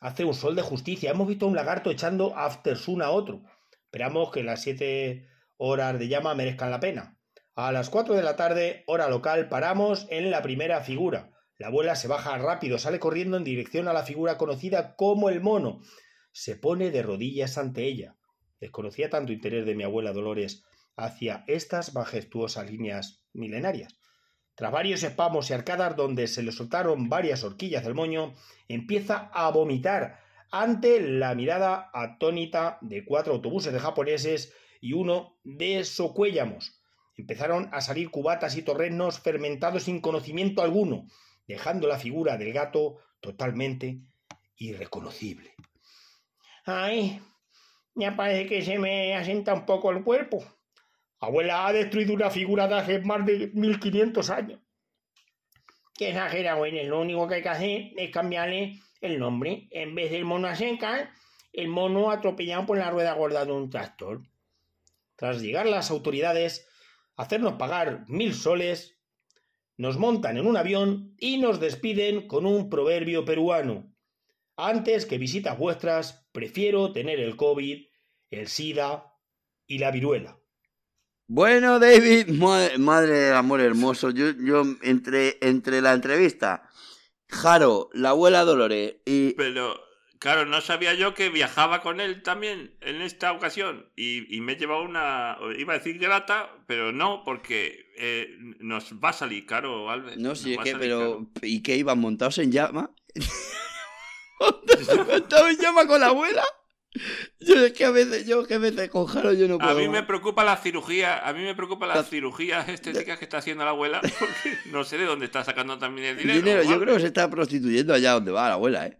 S5: Hace un sol de justicia. Hemos visto a un lagarto echando aftersun a otro. Esperamos que las siete horas de llama merezcan la pena. A las 4 de la tarde, hora local, paramos en la primera figura. La abuela se baja rápido, sale corriendo en dirección a la figura conocida como el mono. Se pone de rodillas ante ella. Desconocía tanto interés de mi abuela Dolores hacia estas majestuosas líneas milenarias. Tras varios espamos y arcadas donde se le soltaron varias horquillas del moño, empieza a vomitar ante la mirada atónita de cuatro autobuses de japoneses y uno de Socuéllamos. Empezaron a salir cubatas y torrenos fermentados sin conocimiento alguno, dejando la figura del gato totalmente irreconocible. ¡Ay! Ya parece que se me asenta un poco el cuerpo. Abuela ha destruido una figura de hace más de 1500 años. Qué exagerado eres. Lo único que hay que hacer es cambiarle el nombre. En vez del mono a el mono atropellado por la rueda gorda de un tractor. Tras llegar las autoridades, hacernos pagar mil soles, nos montan en un avión y nos despiden con un proverbio peruano. Antes que visitas vuestras, prefiero tener el COVID, el SIDA y la viruela.
S3: Bueno, David, madre, madre del amor hermoso. Yo, yo entre, entre la entrevista, Jaro, la abuela Dolores y.
S2: Pero, claro, no sabía yo que viajaba con él también en esta ocasión. Y, y me he llevado una. Iba a decir grata, pero no, porque eh, nos va a salir caro, Albert.
S3: No
S2: va a
S3: qué,
S2: salir
S3: pero.
S2: caro.
S3: ¿Y qué iban montados en llama? ¿Montados en llama con la abuela? Yo es que a veces, yo que a veces con Jaro yo no puedo.
S2: A mí me preocupa la cirugía, a mí me preocupa las
S3: La-
S2: cirugías estéticas que está haciendo la abuela, porque no sé de dónde está sacando también el
S3: El
S2: dinero.
S3: dinero, yo creo que se está prostituyendo allá donde va la abuela, ¿eh?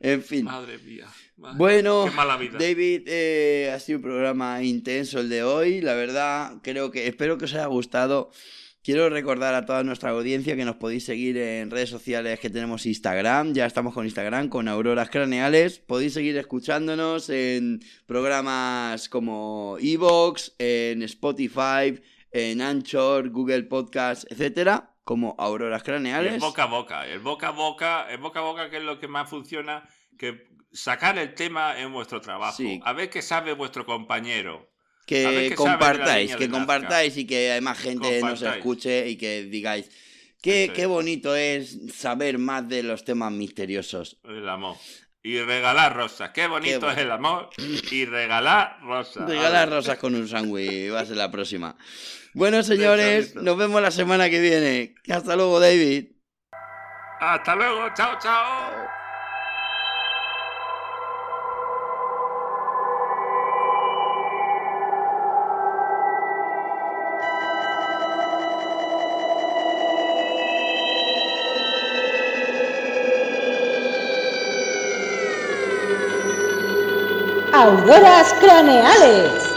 S3: En fin.
S2: Madre mía. madre-
S3: Bueno,
S2: Qué mala vida.
S3: David, eh, ha sido un programa intenso el de hoy. La verdad, creo que espero que os haya gustado. Quiero recordar a toda nuestra audiencia que nos podéis seguir en redes sociales que tenemos Instagram, ya estamos con Instagram, con Auroras Craneales. Podéis seguir escuchándonos en programas como Evox, en Spotify, en Anchor, Google Podcast, etcétera, como Auroras Craneales.
S2: el boca a boca. El boca a boca, el boca a boca que es lo que más funciona, que sacar el tema en vuestro trabajo.
S3: Sí.
S2: A ver qué sabe vuestro compañero.
S3: Que compartáis, que compartáis y que más gente nos escuche y que digáis qué, qué bonito es saber más de los temas misteriosos.
S2: El amor. Y regalar rosas. Qué bonito
S3: bueno.
S2: es el amor. Y regalar rosas.
S3: Regalar rosas con un sándwich va a ser la próxima. Bueno, señores, nos vemos la semana que viene. Hasta luego, David.
S2: Hasta luego. Chao, chao.
S1: Auroras craneales.